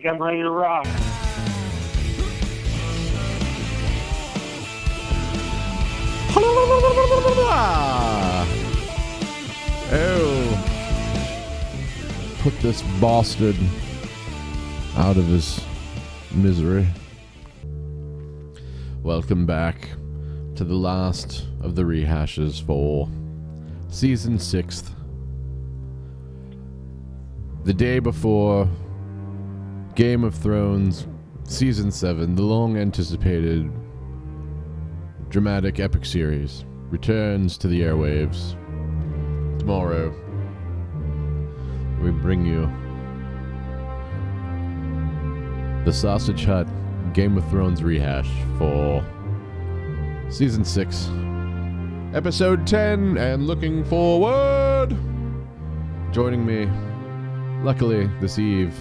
think I'm ready to rock. Oh. Put this bastard out of his misery. Welcome back to the last of the rehashes for season sixth. The day before Game of Thrones season seven, the long anticipated dramatic epic series returns to the airwaves. Tomorrow, we bring you the Sausage Hut Game of Thrones rehash for season 6, episode 10, and looking forward. Joining me, luckily, this eve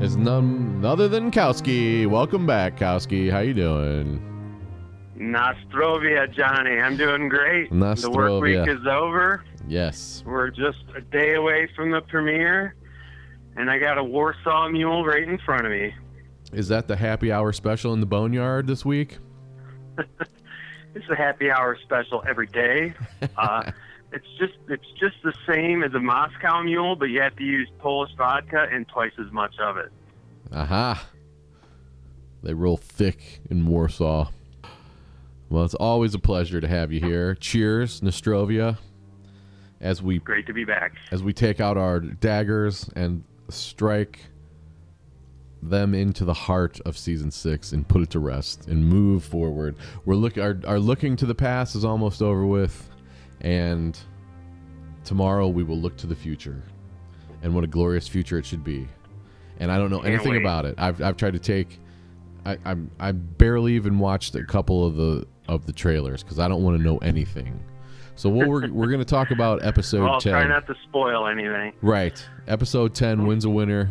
is none other than Kowski. Welcome back, Kowski. How you doing? Nostrovia, Johnny. I'm doing great. The work week is over. Yes. We're just a day away from the premiere, and I got a Warsaw Mule right in front of me. Is that the happy hour special in the Boneyard this week? It's a happy hour special every day. Uh, it's just it's just the same as a Moscow Mule, but you have to use Polish vodka and twice as much of it. Aha. They roll thick in Warsaw. Well, it's always a pleasure to have you here. Cheers, Nostrovia. As we Great to be back. as we take out our daggers and strike them into the heart of season six and put it to rest and move forward. We're look our, our looking to the past is almost over with, and tomorrow we will look to the future, and what a glorious future it should be. And I don't know Can't anything wait. about it. I've I've tried to take, I I'm, I barely even watched a couple of the of the trailers because I don't want to know anything. So what we're we're gonna talk about episode Well, I'll ten. try not to spoil anything. Right. Episode 10 wins a winner.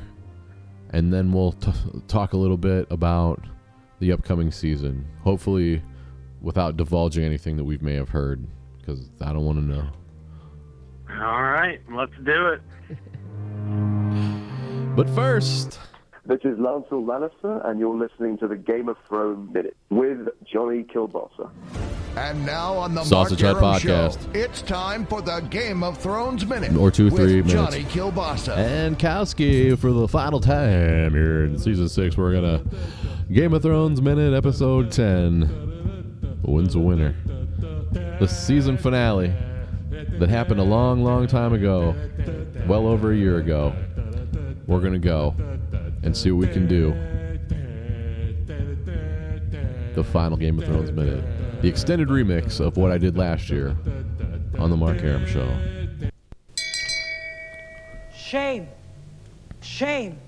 And then we'll t- talk a little bit about the upcoming season. Hopefully, without divulging anything that we may have heard, because I don't want to know. All right, let's do it. But first, This is Lancel Lannister, and you're listening to the Game of Thrones Minute with Johnny Kielbasa. And now on the Sausage Mark Hut Podcast. Show, it's time for the Game of Thrones Minute. Or two, with three minutes. Johnny Kielbasa. and Kowski for the final time here in season six. We're gonna Game of Thrones minute episode ten wins a winner. The season finale that happened a long, long time ago, well over a year ago. We're gonna go and see what we can do. The final Game of Thrones minute, the extended remix of what I did last year on the Mark Aram Show. Shame. Shame.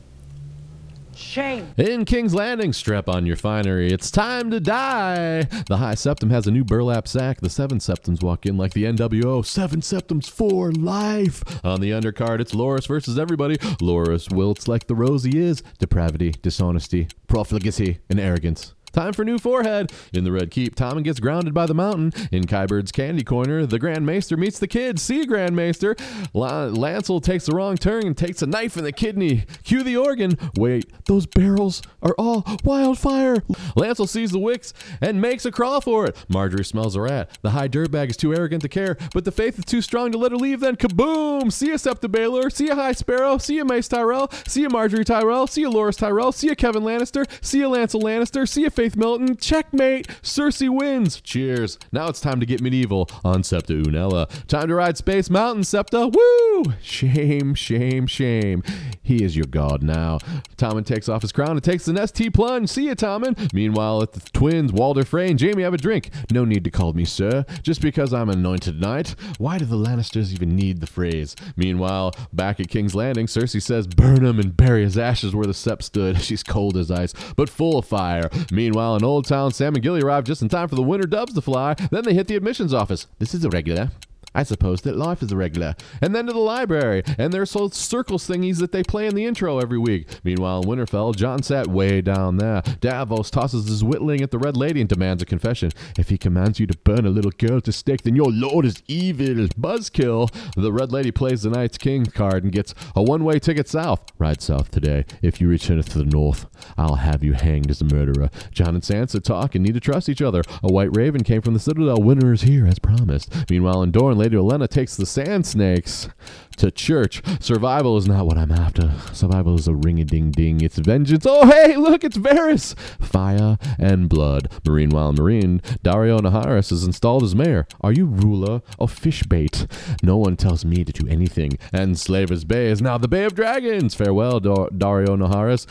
Shame. In King's Landing, strap on your finery. It's time to die. The High Septum has a new burlap sack. The Seven Septums walk in like the NWO. Seven Septums for life. On the undercard, it's Loras versus everybody. Loras wilts like the rose he is. Depravity, dishonesty, profligacy, and arrogance. Time for new forehead. In the Red Keep, Tommen gets grounded by the mountain. In Qyburn's Candy Corner, the Grand Maester meets the kids. See, Grand Maester. La- Lancel takes the wrong turn and takes a knife in the kidney. Cue the organ. Wait, those barrels are all wildfire. Lancel sees the wicks and makes a crawl for it. Margaery smells a rat. The high dirtbag is too arrogant to care, but the faith is too strong to let her leave. Then kaboom! See ya, Septa Baelor. See ya, High Sparrow. See ya, Mace Tyrell. See ya, Margaery Tyrell. See ya, Loras Tyrell. See ya, Kevan Lannister. See ya, Lancel Lannister. See ya, Faith Militant. Checkmate. Cersei wins. Cheers. Now it's time to get medieval on Septa Unella. Time to ride Space Mountain, Septa. Woo! Shame, shame, shame. He is your god now. Tommen takes off his crown and takes an ST plunge. See ya, Tommen. Meanwhile, at the twins, Walder Frey and Jaime have a drink. No need to call me sir, just because I'm anointed knight. Why do the Lannisters even need the phrase? Meanwhile, back at King's Landing, Cersei says, burn him and bury his ashes where the Sept stood. She's cold as ice, but full of fire. Meanwhile, in Old Town, Sam and Gilly arrive just in time for the winter doves to fly. Then they hit the admissions office. This is irregular. I suppose that life is a regular. And then to the library, and there's those circles thingies that they play in the intro every week. Meanwhile, in Winterfell, Jon sat way down there. Davos tosses his whittling at the Red Lady and demands a confession. If he commands you to burn a little girl to stake, then your lord is evil. Buzzkill. The Red Lady plays the Night's King card and gets a one-way ticket south. Ride south today. If you return to the north, I'll have you hanged as a murderer. Jon and Sansa talk and need to trust each other. A white raven came from the Citadel. Winter is here, as promised. Meanwhile, in Dorne, Lady Olenna takes the Sand Snakes to church. Survival is not what I'm after. Survival is a ring a ding ding. It's vengeance. Oh, hey, look, it's Varys. Fire and blood. Marine while Marine. Daario Naharis is installed as mayor. Are you ruler of fishbait? No one tells me to do anything. And Slaver's Bay is now the Bay of Dragons. Farewell, Dar- Daario Naharis.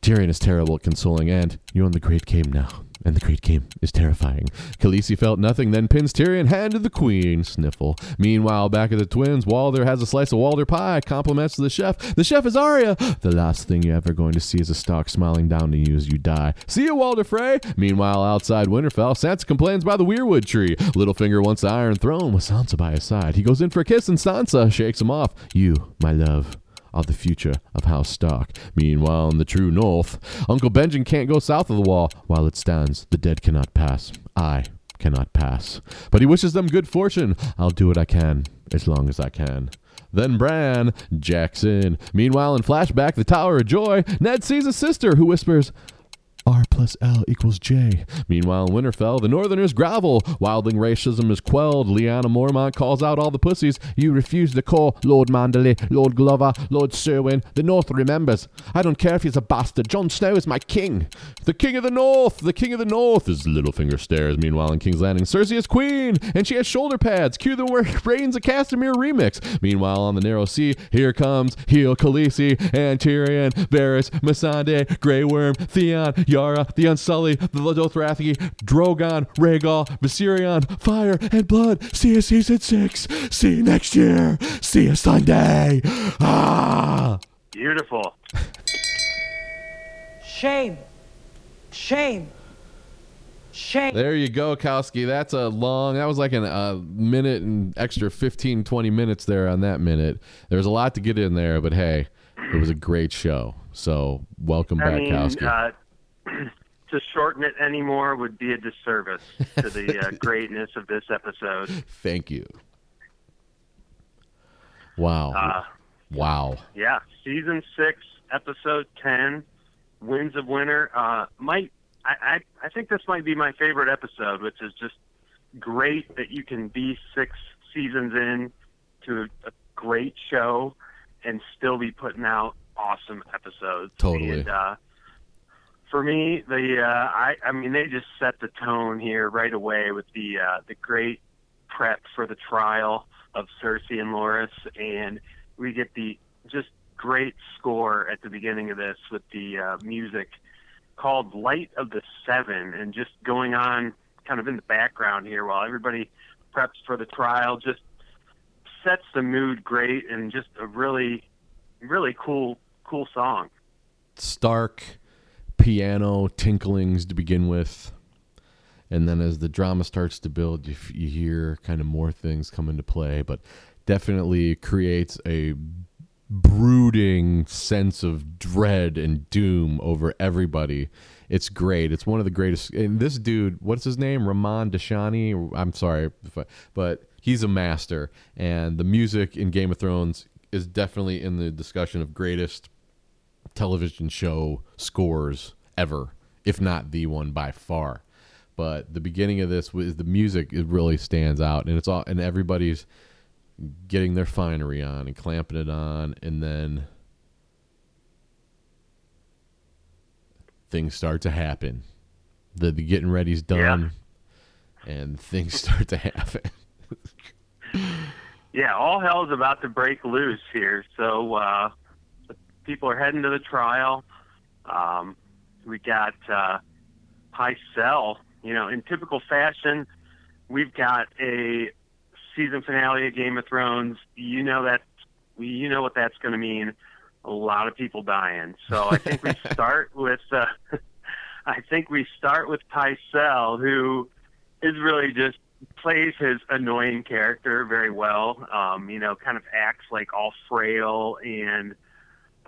Tyrion is terrible at consoling, and you're on the Great Game now. And the Great Game is terrifying. Khaleesi felt nothing, then pins Tyrion hand to the Queen. Sniffle. Meanwhile, back at the twins, Walder has a slice of Walder pie. Compliments to the chef. The chef is Arya. The last thing you're ever going to see is a Stark smiling down to you as you die. See you, Walder Frey. Meanwhile, outside Winterfell, Sansa complains by the weirwood tree. Littlefinger wants the Iron Throne with Sansa by his side. He goes in for a kiss, and Sansa shakes him off. You, my love are the future of House Stark. Meanwhile, in the true north, Uncle Benjen can't go south of the wall. While it stands, the dead cannot pass. I cannot pass. But he wishes them good fortune. I'll do what I can, as long as I can. Then Bran, Jackson. Meanwhile, in flashback, the Tower of Joy, Ned sees a sister who whispers, R plus L equals J. Meanwhile, in Winterfell, the Northerners grovel. Wildling racism is quelled. Lyanna Mormont calls out all the pussies. You refuse to call Lord Manderley, Lord Glover, Lord Cerwyn. The North remembers. I don't care if he's a bastard. Jon Snow is my king. The king of the North. The king of the North. As Littlefinger stares. Meanwhile, in King's Landing, Cersei is queen, and she has shoulder pads. Cue the work Rains of Castamere remix. Meanwhile, on the Narrow Sea, here comes Heel Khaleesi and Tyrion, Varys, Missandei, Grey Worm, Theon, Yara, the Unsullied, the Dothraki, Drogon, Rhaegal, Viserion, Fire and Blood. See you season six. See you next year. See you Sunday. Ah. Beautiful. Shame. Shame. Shame. There you go, Kowski. That's a long, that was like an, a minute and extra 15, 20 minutes there on that minute. There's a lot to get in there, but hey, it was a great show. So welcome I back, mean, Kowski. uh, to shorten it anymore would be a disservice to the uh, greatness of this episode. Thank you. Wow. Uh, wow. yeah, season six, episode ten, Winds of Winter. Uh, might I, I I think this might be my favorite episode, which is just great that you can be six seasons in to a, a great show and still be putting out awesome episodes. Totally. And, uh, for me, the uh, I I mean they just set the tone here right away with the uh, the great prep for the trial of Cersei and Loras, and we get the just great score at the beginning of this with the uh, music called Light of the Seven, and just going on kind of in the background here while everybody preps for the trial, just sets the mood great and just a really really cool cool song. Stark piano tinklings to begin with. And then as the drama starts to build, you, you hear kind of more things come into play, but definitely creates a brooding sense of dread and doom over everybody. It's great. It's one of the greatest. And this dude, what's his name? Ramon Deshani. I'm sorry, I- but he's a master. And the music in Game of Thrones is definitely in the discussion of greatest television show scores ever, if not the one by far. But the beginning of this was the music. It really stands out, and it's all and everybody's getting their finery on and clamping it on, and then things start to happen. The, the getting ready's done, and things start to happen. Yeah, all hell's about to break loose here. So uh, people are heading to the trial. Um, we got uh. You know, in typical fashion, we've got a season finale of Game of Thrones. You know that. You know what that's going to mean. A lot of people dying. So I think we start with. Uh, I think we start with Pycelle, who is really just plays his annoying character very well. Um, you know, kind of acts like all frail and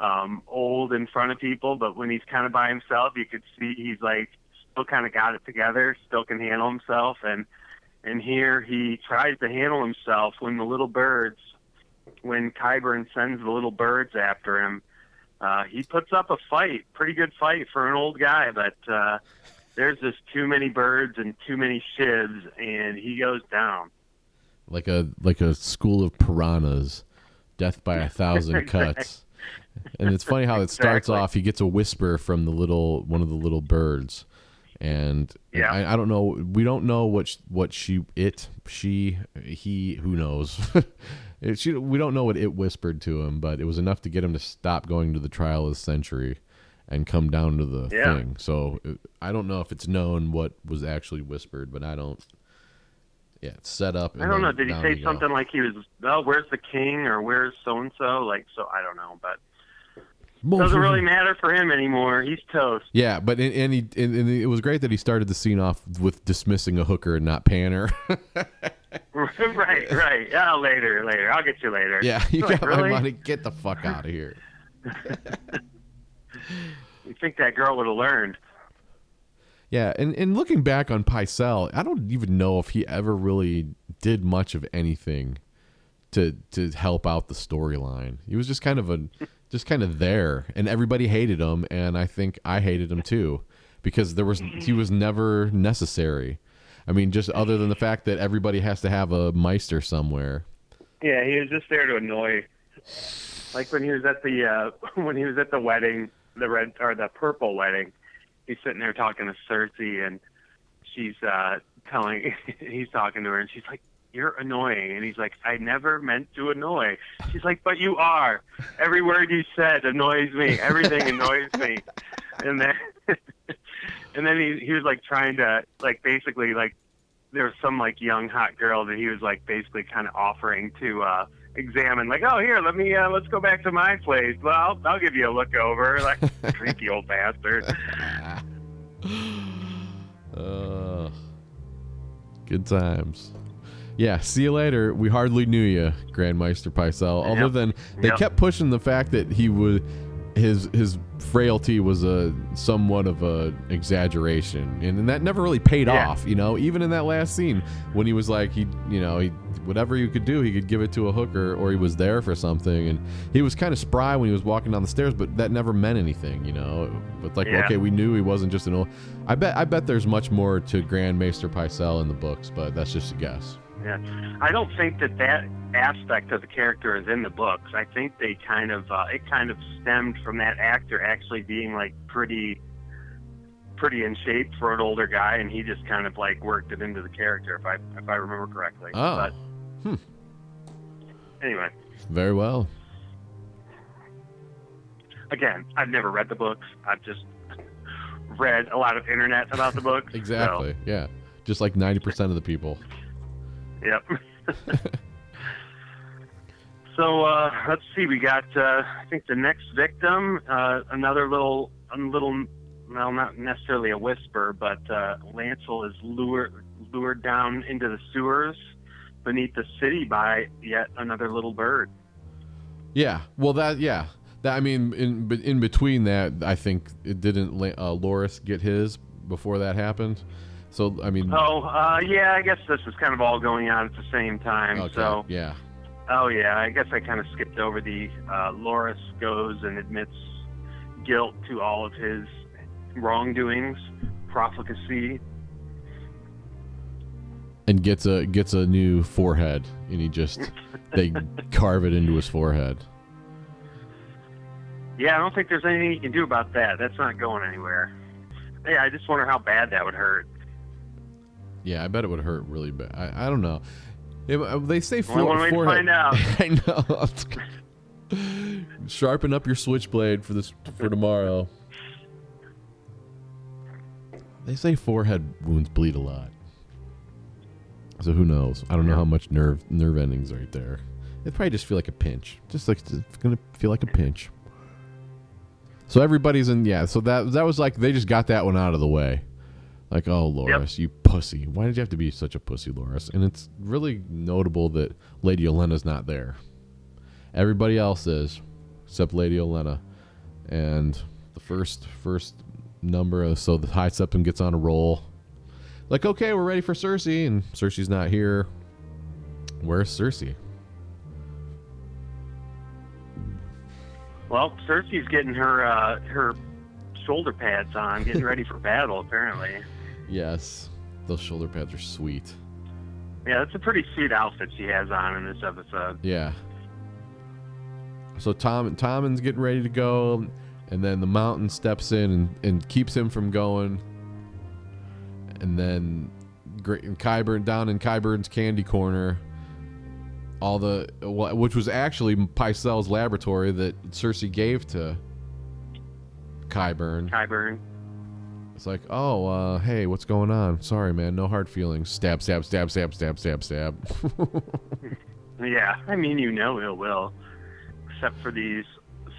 um, old in front of people, but when he's kind of by himself, you could see he's like still kind of got it together, still can handle himself, and and here he tries to handle himself when the little birds, when Qyburn sends the little birds after him. Uh, he puts up a fight, pretty good fight for an old guy, but uh, there's just too many birds and too many shivs, and he goes down. Like a like a school of piranhas, death by a thousand cuts. And it's funny how it starts Exactly. off. He gets a whisper from the little one of the little birds, and Yeah. I, I don't know. We don't know what sh- what she it she he who knows. It- she, we don't know what it whispered to him, but it was enough to get him to stop going to the trial of the century and come down to the Yeah. thing. So I don't know if it's known what was actually whispered, but I don't. Yeah, it's set up. and I don't know. Did he say you go. something like he was, oh, where's the king or where's so and so? Like, so I don't know, but doesn't really matter for him anymore. He's toast. Yeah, but and, and he and, and it was great that he started the scene off with dismissing a hooker and not paying her. right, right. Yeah, later, later. I'll get you later. yeah, you Like, got really? my money. Get the fuck out of here. You think that girl would have learned? Yeah, and, and looking back on Pycelle, I don't even know if he ever really did much of anything to to help out the storyline. He was just kind of a just kind of there, and everybody hated him, and I think I hated him too because there was he was never necessary. I mean, just other than the fact that everybody has to have a Maester somewhere. Yeah, he was just there to annoy. Like when he was at the uh when he was at the wedding, the red or the purple wedding, he's sitting there talking to Cersei and she's uh telling he's talking to her and she's like, You're annoying and he's like, I never meant to annoy. She's like, But you are. Every word you said annoys me. Everything annoys me. And then and then he he was like trying to like basically like there was some like young hot girl that he was like basically kind of offering to uh examine like oh here let me uh let's go back to my place well I'll, I'll give you a look over like creepy old bastard Uh, good times. Yeah, see you later. We hardly knew you, Grand Maester. Other Yep. than they Yep. kept pushing the fact that he would his his frailty was a somewhat of a exaggeration, and, and that never really paid Yeah. off. You know, even in that last scene when he was like he, you know, he whatever you could do, he could give it to a hooker, or he was there for something, and he was kind of spry when he was walking down the stairs, but that never meant anything. You know, but like Yeah. okay, we knew he wasn't just an old. I bet I bet there's much more to Grand Maester in the books, but that's just a guess. Yeah i don't think that that aspect of the character is in the books i think they kind of uh it kind of stemmed from that actor actually being like pretty pretty in shape for an older guy and he just kind of like worked it into the character if i if i remember correctly Oh, but Hmm. anyway very well. again, I've never read the books. I've just read a lot of internet about the books. so, Exactly. Yeah. Just like 90% of the people. Yep. so uh, let's see. We got uh, I think the next victim, uh, another little, little, well, not necessarily a whisper, but uh, Lancel is lured lured down into the sewers beneath the city by yet another little bird. Yeah. Well, that, yeah. That, I mean, in in between that, I think it didn't uh, Loras get his before that happened. So, I mean, Oh, uh, yeah. I guess this is kind of all going on at the same time. okay. So yeah. Oh yeah, I guess I kind of skipped over the uh, Loras goes and admits guilt to all of his wrongdoings, profligacy. And gets a gets a new forehead, and he just they carve it into his forehead. Yeah, I don't think there's anything you can do about that. That's not going anywhere. Yeah, I just wonder how bad that would hurt. Yeah, I bet it would hurt really bad. I, I don't know. It- uh, they say Only fore- one way to find out. I know. Sharpen up your switchblade for this for tomorrow. They say forehead wounds bleed a lot. So who knows? I don't know how much nerve nerve endings right there. It probably just feel like a pinch. Just like it's gonna feel like a pinch. So everybody's in yeah. So that that was like they just got that one out of the way. Like, oh, Loras, you pussy. Why did you have to be such a pussy, Loras? And it's really notable that Lady Olenna's not there. Everybody else is, except Lady Olenna. And the first first number, of, so the High Septum gets on a roll. Like, okay, we're ready for Cersei, and Cersei's not here. Where's Cersei? Well, Cersei's getting her uh, her shoulder pads on, getting ready for battle. Apparently, Yes, those shoulder pads are sweet. yeah, that's a pretty sweet outfit she has on in this episode. Yeah. So Tom Tommen's getting ready to go, and then the mountain steps in and, and keeps him from going. And then Great and Qyburn down in Qyburn's candy corner. All the which was actually Pycelle's laboratory that Cersei gave to Qyburn. Qyburn. It's like, oh, uh, hey, what's going on? Sorry, man, no hard feelings. Stab, stab, stab, stab, stab, stab, stab. Yeah, I mean you know it will, except for these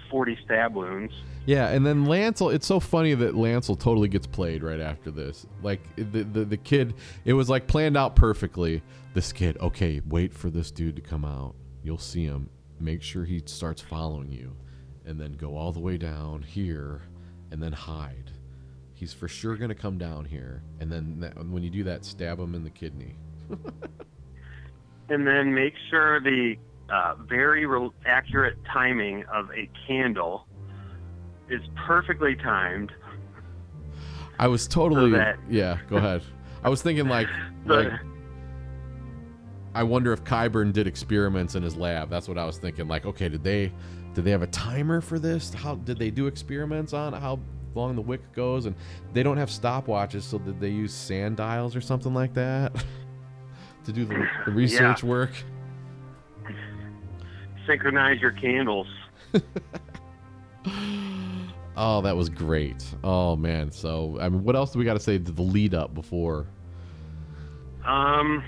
forty stab wounds. Yeah, and then Lancel. It's so funny that Lancel totally gets played right after this. Like the, the the kid, it was like planned out perfectly. This kid, okay, wait for this dude to come out. You'll see him. Make sure he starts following you, and then go all the way down here, and then hide. He's for sure gonna come down here, and then that, when you do that, stab him in the kidney. and then make sure the uh, very re- accurate timing of a candle is perfectly timed. I was totally that- yeah. Go ahead. I was thinking like So- like I wonder if Qyburn did experiments in his lab. That's what I was thinking. Like, okay, did they did they have a timer for this? How did they do experiments on how long the wick goes? And they don't have stopwatches, so did they use sand dials or something like that to do the, the research work? Synchronize your candles. Oh, that was great. Oh man. So I mean, what else do we got to say to the lead up before? Um,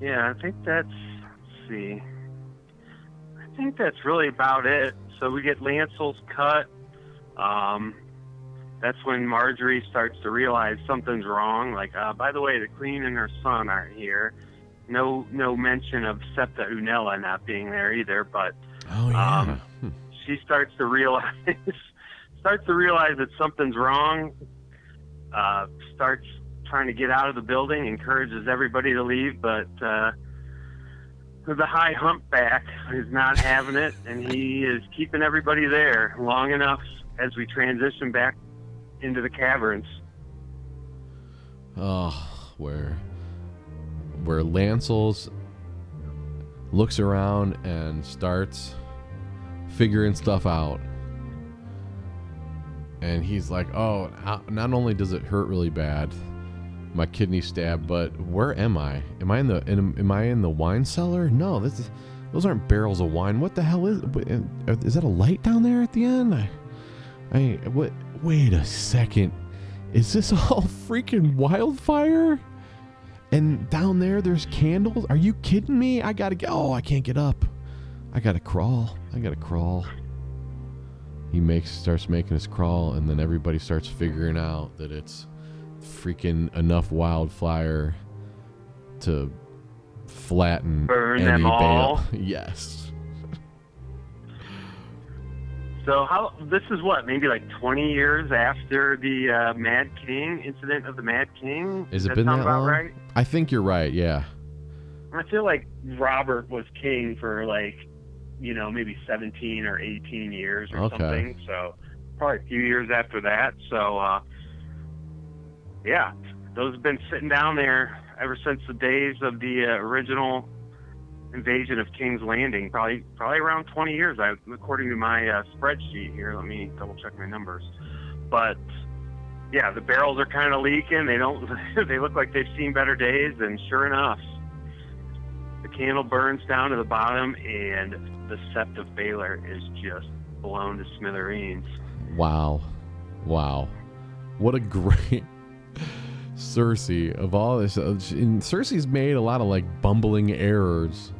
yeah, I think that's. Let's see. I think that's really about it. So we get Lancel's cut. Um, that's when Margaery starts to realize something's wrong. Like, uh, by the way, the queen and her son aren't here. No, no mention of Septa Unella not being there either. But Oh yeah. Um, Hmm. she starts to realize starts to realize that something's wrong. Uh, starts trying to get out of the building, encourages everybody to leave, but uh, the high humpback is not having it, and he is keeping everybody there long enough as we transition back into the caverns. Oh, where where Lancel's looks around and starts figuring stuff out. And he's like, "Oh, not only does it hurt really bad, my kidney stab, but where am I? Am I in the in, am I in the wine cellar? No, this is those aren't barrels of wine. What the hell is is that a light down there at the end? I, I what? Wait a second. Is this all freaking wildfire? And down there, there's candles. Are you kidding me? I gotta get. Oh, I can't get up. I gotta crawl. I gotta crawl. He makes starts making his crawl, and then everybody starts figuring out that it's freaking enough wildfire to flatten Burn any them bale. yes. So how this is what maybe like 20 years after the uh, Mad King incident of the Mad King. Does it been that about long? right? I think you're right. Yeah. I feel like Robert was king for like, you know, maybe 17 or 18 years or Okay. something. So probably a few years after that. So, uh, yeah, those have been sitting down there ever since the days of the uh, original invasion of King's Landing. Probably, probably around 20 years. I, according to my uh, spreadsheet here. Let me double check my numbers. But yeah, the barrels are kind of leaking. They don't. they look like they've seen better days. And sure enough, the candle burns down to the bottom, and the sept of Baelor is just blown to smithereens. Wow. Wow. What a great Cersei of all this. And Cersei's made a lot of like bumbling errors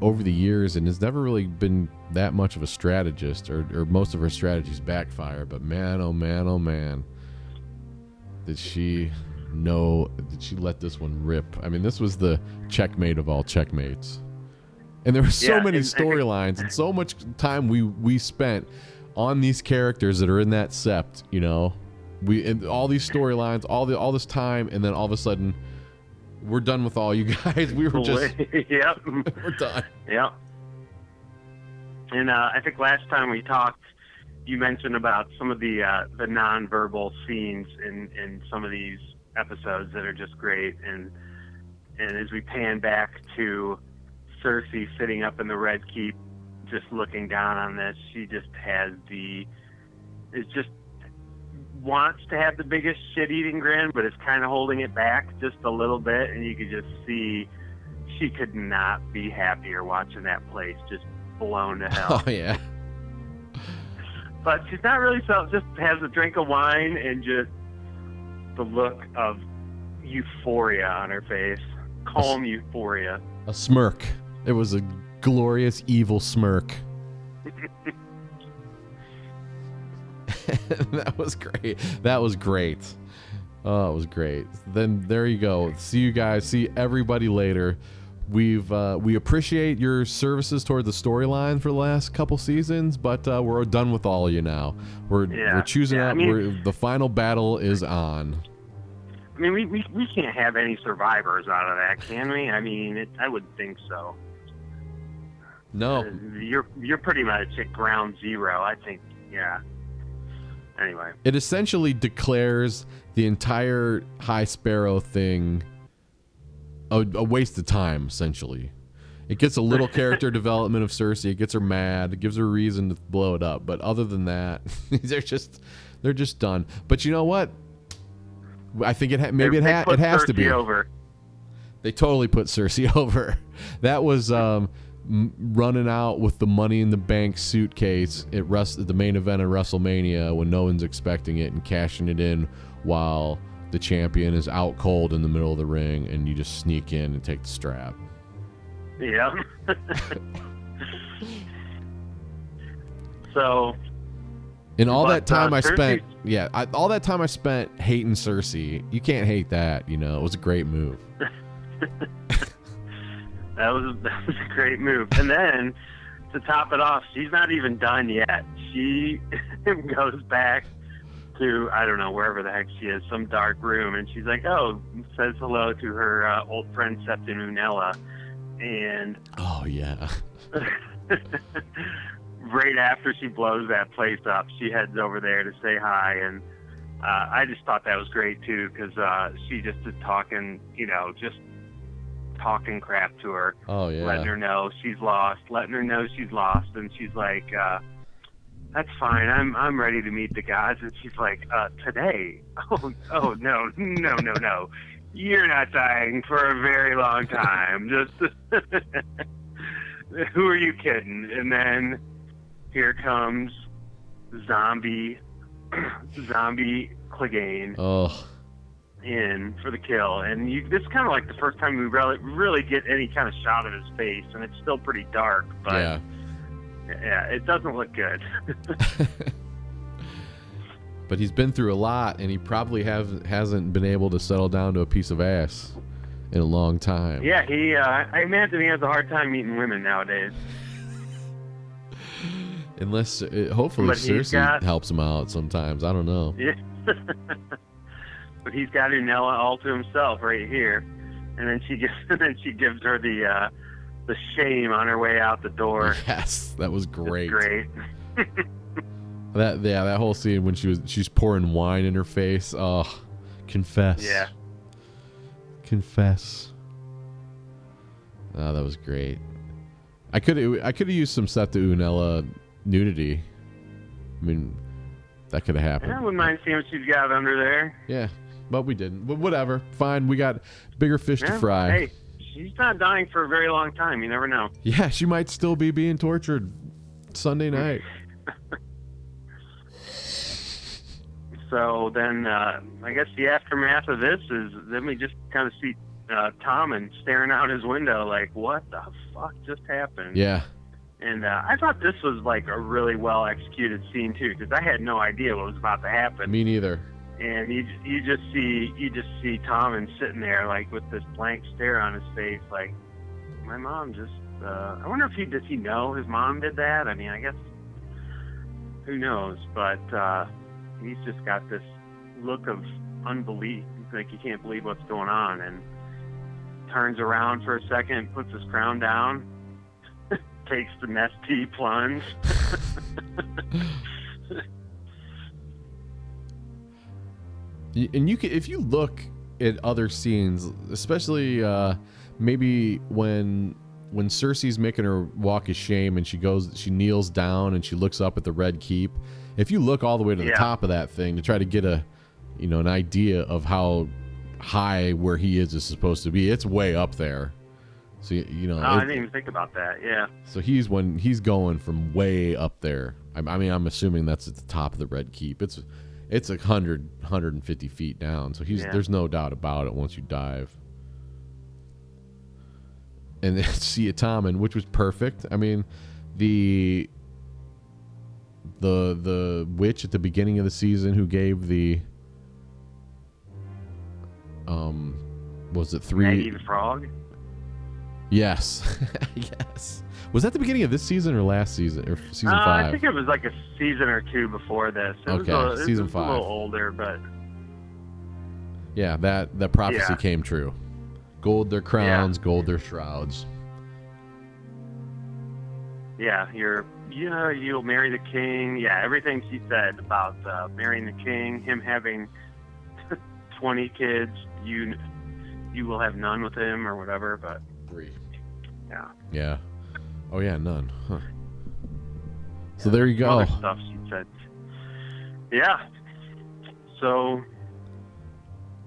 over the years and has never really been that much of a strategist or, or most of her strategies backfire. But man, oh man, oh man. did she know? Did she let this one rip? I mean, this was the checkmate of all checkmates. And there were so Yeah, many and I think- storylines and so much time we we spent on these characters that are in that sept. You know, we and all these storylines, all the all this time, and then all of a sudden, we're done with all you guys. We were just yep. we're done. Yep. And uh, I think last time we talked, you mentioned about some of the uh, the nonverbal scenes in, in some of these episodes that are just great. And and as we pan back to Cersei sitting up in the Red Keep, just looking down on this, she just has the it's just wants to have the biggest shit eating grin, but is kind of holding it back just a little bit, and you could just see she could not be happier watching that place just blown to hell. Oh yeah. but she's not really so just has a drink of wine and just the look of euphoria on her face. Calm euphoria. A smirk. It was a glorious evil smirk. that was great. That was great. Oh, it was great. Then there you go. See you guys. See everybody later. We've uh, we appreciate your services toward the storyline for the last couple seasons, but uh, we're done with all of you now. We're Yeah. we're choosing Yeah, I out. mean- we're, the final battle is on. I mean, we, we, we can't have any survivors out of that, can we? I mean, it, I would think so. No, Uh, You're you're pretty much at ground zero. I think. Yeah. Anyway. it essentially declares the entire High Sparrow thing a, a waste of time. Essentially, it gets a little character development of Cersei. It gets her mad. It gives her a reason to blow it up. But other than that, they're just they're just done. But you know what? I think it ha- maybe it, They ha- put it has to Cersei be. over. They totally put Cersei over. That was um, m- running out with the Money in the Bank suitcase at Rus- the main event of WrestleMania when no one's expecting it and cashing it in while the champion is out cold in the middle of the ring and you just sneak in and take the strap. Yeah. so And all that time uh, I spent, yeah, I, all that time I spent hating Cersei. You can't hate that, you know. It was a great move. that was that was a great move. And then to top it off, she's not even done yet. She goes back to I don't know wherever the heck she is, some dark room, and she's like, "Oh," says hello to her uh, old friend Septon Unella, and Oh yeah. right after she blows that place up, she heads over there to say hi, and uh, I just thought that was great too because uh, she just is talking, you know, just talking crap to her, Oh yeah. letting her know she's lost, letting her know she's lost, and she's like, uh, "That's fine. I'm I'm ready to meet the gods." And she's like, uh, "Today? Oh oh no no no no." You're not dying for a very long time. Just who are you kidding? And then here comes zombie zombie Clegane Oh. In for the kill, and you, this is kind of like the first time we really really get any kind of shot of his face, and it's still pretty dark, but yeah. yeah, it doesn't look good. but he's been through a lot and he probably have hasn't been able to settle down to a piece of ass in a long time. yeah, he uh, I imagine he has a hard time meeting women nowadays. Unless uh, hopefully But Cersei got- helps him out sometimes. I don't know. Yeah. but he's got Unella all to himself right here, and then she gives and then she gives her the uh, the shame on her way out the door. Yes, that was It's great. great. That yeah, that whole scene when she was she's pouring wine in her face. Oh, confess. Yeah. Confess. Oh, that was great. I could I could have used some Septa Unella nudity. I mean, that could have happened. I wouldn't mind seeing what she's got under there. Yeah, but we didn't. But whatever. Fine. We got bigger fish to fry. Hey, she's not dying for a very long time. You never know. Yeah, she might still be being tortured Sunday night. So then, uh, I guess the aftermath of this is then we just kind of see uh, Tom and staring out his window like, what the fuck just happened? Yeah. And uh, I thought this was like a really well executed scene too, because I had no idea what was about to happen. Me neither. And you you just see you just see Tommen sitting there like with this blank stare on his face, like my mom just. Uh, I wonder if he does he know his mom did that. I mean, I guess who knows, but uh, he's just got this look of unbelief, like he can't believe what's going on, and turns around for a second, puts his crown down, takes the nasty plunge. and you can if you look at other scenes especially uh maybe when when cersei's making her walk of shame and she goes she kneels down and she looks up at the red keep if you look all the way to the Yeah. top of that thing to try to get a you know an idea of how high where he is is supposed to be it's way up there so you, know Oh, I didn't even think about that. Yeah. so he's when he's going from way up there. I, I mean, I'm assuming that's at the top of the red keep. It's it's a hundred, hundred and fifty feet down. So he's Yeah. there's no doubt about it once you dive. And then see a Tommen, which was perfect. I mean, the the the witch at the beginning of the season who gave the um was it three Maggie the Frog. Yes. yes. Was that the beginning of this season or last season or season uh, five? I think it was like a season or two before this. It Okay, was a, it season was five. a little older, but yeah, that that prophecy Yeah. came true. Gold their crowns, gold their shrouds. yeah, you're you know you'll marry the king. Yeah, everything she said about uh, marrying the king, him having twenty kids, you you will have none with him or whatever. But Three. yeah, Yeah. Oh yeah, none. Huh. So there you go. other stuff she said. Yeah. So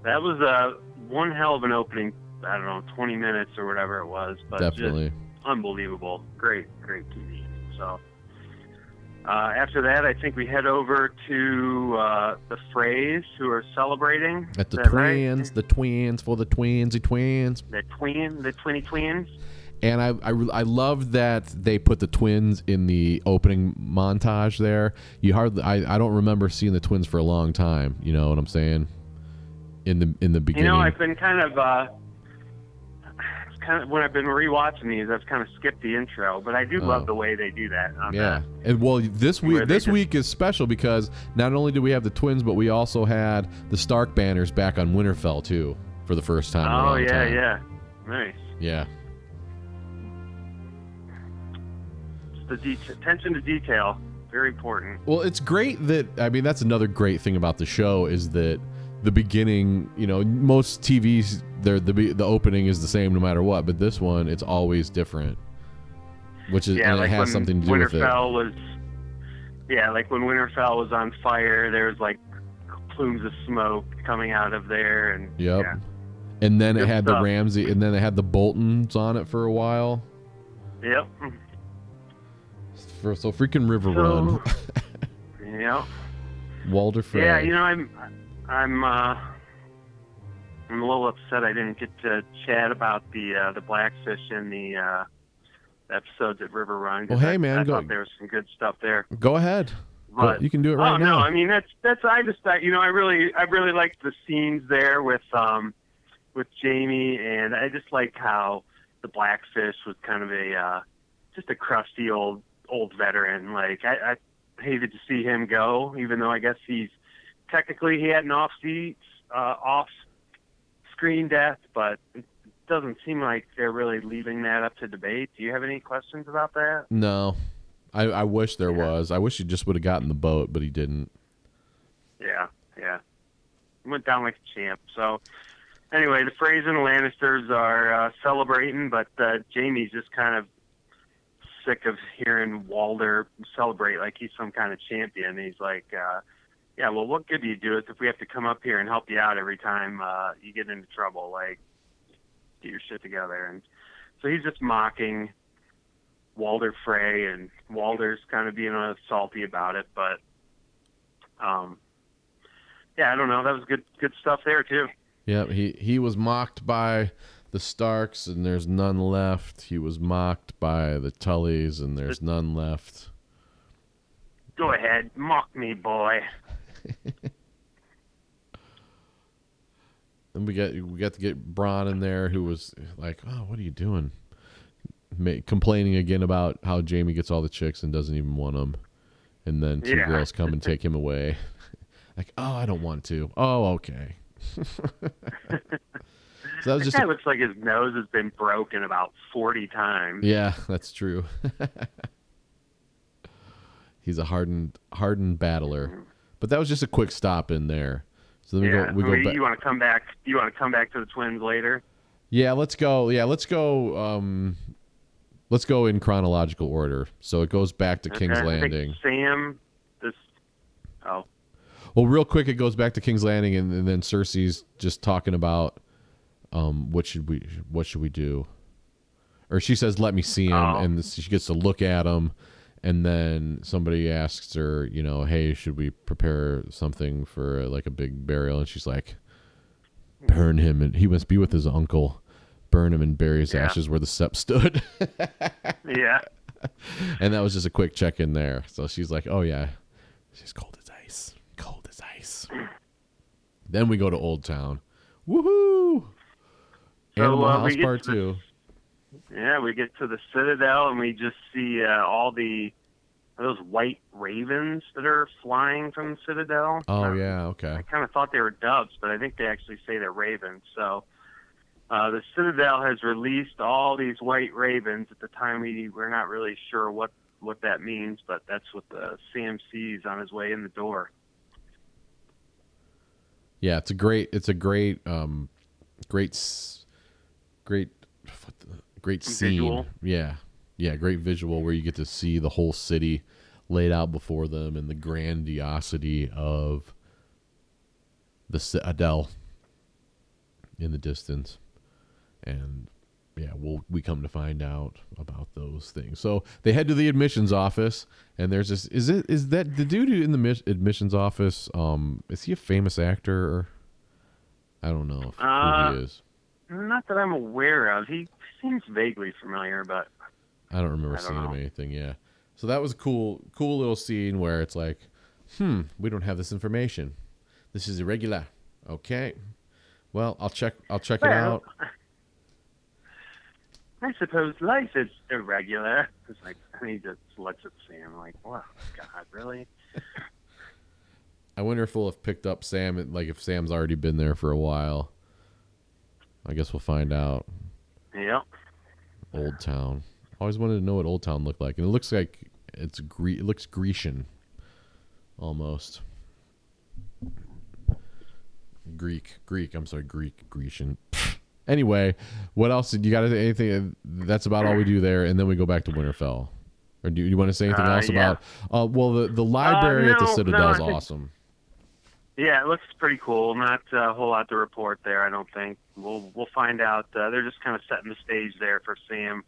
that was uh, one hell of an opening. I don't know, 20 minutes or whatever it was, but just Definitely. unbelievable. Great, great TV. So uh, after that, I think we head over to uh, the Freys, who are celebrating. At the that right? twins, the twins for the twinsy twins. The twin, the twinny twins. And I, I, I love that they put the twins in the opening montage there. You hardly I, I don't remember seeing the twins for a long time. You know what I'm saying? In the in the beginning. You know, I've been kind of, uh, kind of when I've been rewatching these, I've kind of skipped the intro, but I do Oh. love the way they do that. Yeah, that. and well, this week this just- week is special because not only do we have the twins, but we also had the Stark banners back on Winterfell too for the first time. in a Oh yeah, time. yeah, nice. yeah. The det- attention to detail, very important. Well, it's great that I mean that's another great thing about the show is that the beginning, you know, most TVs the the opening is the same no matter what, but this one it's always different, which is Yeah, and like it has something to do with it. Winterfell was, yeah, like when Winterfell was on fire, there was like plumes of smoke coming out of there, and Yep. yeah, And then it Good had the stuff. Ramsay, and then it had the Boltons on it for a while. yep, so freaking River So- Run, yep. Walder Frey. Yeah, you know, I'm, I'm, uh, I'm a little upset I didn't get to chat about the uh, the blackfish in the uh, episodes at River Run. Well, hey, I, man, I go- thought there was some good stuff there. Go ahead. Go- But you can do it right oh now. no, I mean that's that's I just thought you know I really I really liked the scenes there with um with Jaime and I just like how the Blackfish was kind of a uh just a crusty old old veteran. Like I, I hated to see him go, even though I guess he's technically he had an off seat uh off screen death, but it doesn't seem like they're really leaving that up to debate. Do you have any questions about that? No, I, I wish there Yeah. was. I wish he just would have gotten the boat, but he didn't. Yeah, yeah. Went down like a champ. So, anyway, the Freys and the Lannisters are uh, celebrating, but uh, Jaime's just kind of sick of hearing Walder celebrate like he's some kind of champion. He's like, uh, yeah, well, what good do you do us if we have to come up here and help you out every time uh, you get into trouble? Like, get your shit together. And so he's just mocking Walder Frey, and Walder's kind of being uh, salty about it, but um, yeah, I don't know. That was good, good stuff there too. Yeah, he he was mocked by the Starks, and there's none left. He was mocked by the Tullys, and there's none left. Go ahead, mock me, boy. Then we get we got to get Bronn in there, who was like, "Oh, what are you doing?" Ma- complaining again about how Jaime gets all the chicks and doesn't even want them, and then two Yeah. girls come and take him away. like, oh, I don't want to. Oh, okay. So that was This just guy a, looks like his nose has been broken about 40 times. yeah, that's true. He's a hardened hardened battler, but that was just a quick stop in there. So then we go we I go mean, back. You want to come back? You want to come back to the Twins later? Yeah, let's go. Yeah, let's go. Um, let's go in chronological order. So it goes back to King's Okay, I think Landing. Sam, this. Oh, Well, real quick, it goes back to King's Landing, and, and then Cersei's just talking about um, what should we what should we do, or she says, "Let me see him," Oh. and this, she gets to look at him, and then somebody asks her, you know, "Hey, should we prepare something for like a big burial?" And she's like, "Burn him, and he must be with his uncle." Burn him and bury his Yeah. ashes where the sept stood. yeah. And that was just a quick check in there. So she's like, "Oh yeah, she's cold as ice, cold as ice." then we go to Old Town. Woohoo! So, Animal uh, we House Part the- Two. Yeah, we get to the Citadel and we just see uh, all the those white ravens that are flying from the Citadel. Oh Uh, yeah, okay. I kind of thought they were doves, but I think they actually say they're ravens. So uh, the Citadel has released all these white ravens. At the time, we we're not really sure what what that means, but that's what the Sam sees on his way in the door. Yeah, it's a great, it's a great, um, great, great, great scene. Visual. Yeah, yeah, great visual where you get to see the whole city laid out before them and the grandiosity of the Citadel in the distance, and yeah, we'll we come to find out about those things. So they head to the admissions office, and there's this. Is it is that the dude in the admissions office? Um, is he a famous actor? Or, I don't know if, Uh, who he is. Not that I'm aware of. He seems vaguely familiar, but I don't remember I don't seeing him anything. Yeah, so that was a cool, cool little scene where it's like, hmm, we don't have this information. This is irregular. Okay, well, I'll check. I'll check it out. I suppose life is irregular. It's like and he just looks at Sam like, "Wow, God, really?" I wonder if we'll have picked up Sam. Like if Sam's already been there for a while. I guess we'll find out. Yep. Old Town. Always wanted to know what Old Town looked like, and it looks like it's Gre- it looks Grecian, almost. Greek, Greek. I'm sorry, Greek, Grecian. anyway, what else? Did you got anything? That's about all we do there, and then we go back to Winterfell. Or do you want to say anything Uh, else yeah. about? Uh, well, the the library at the no, no, Citadel is think- awesome. Yeah, it looks pretty cool. Not a whole lot to report there, I don't think. We'll we'll find out. Uh, they're just kind of setting the stage there for Sam,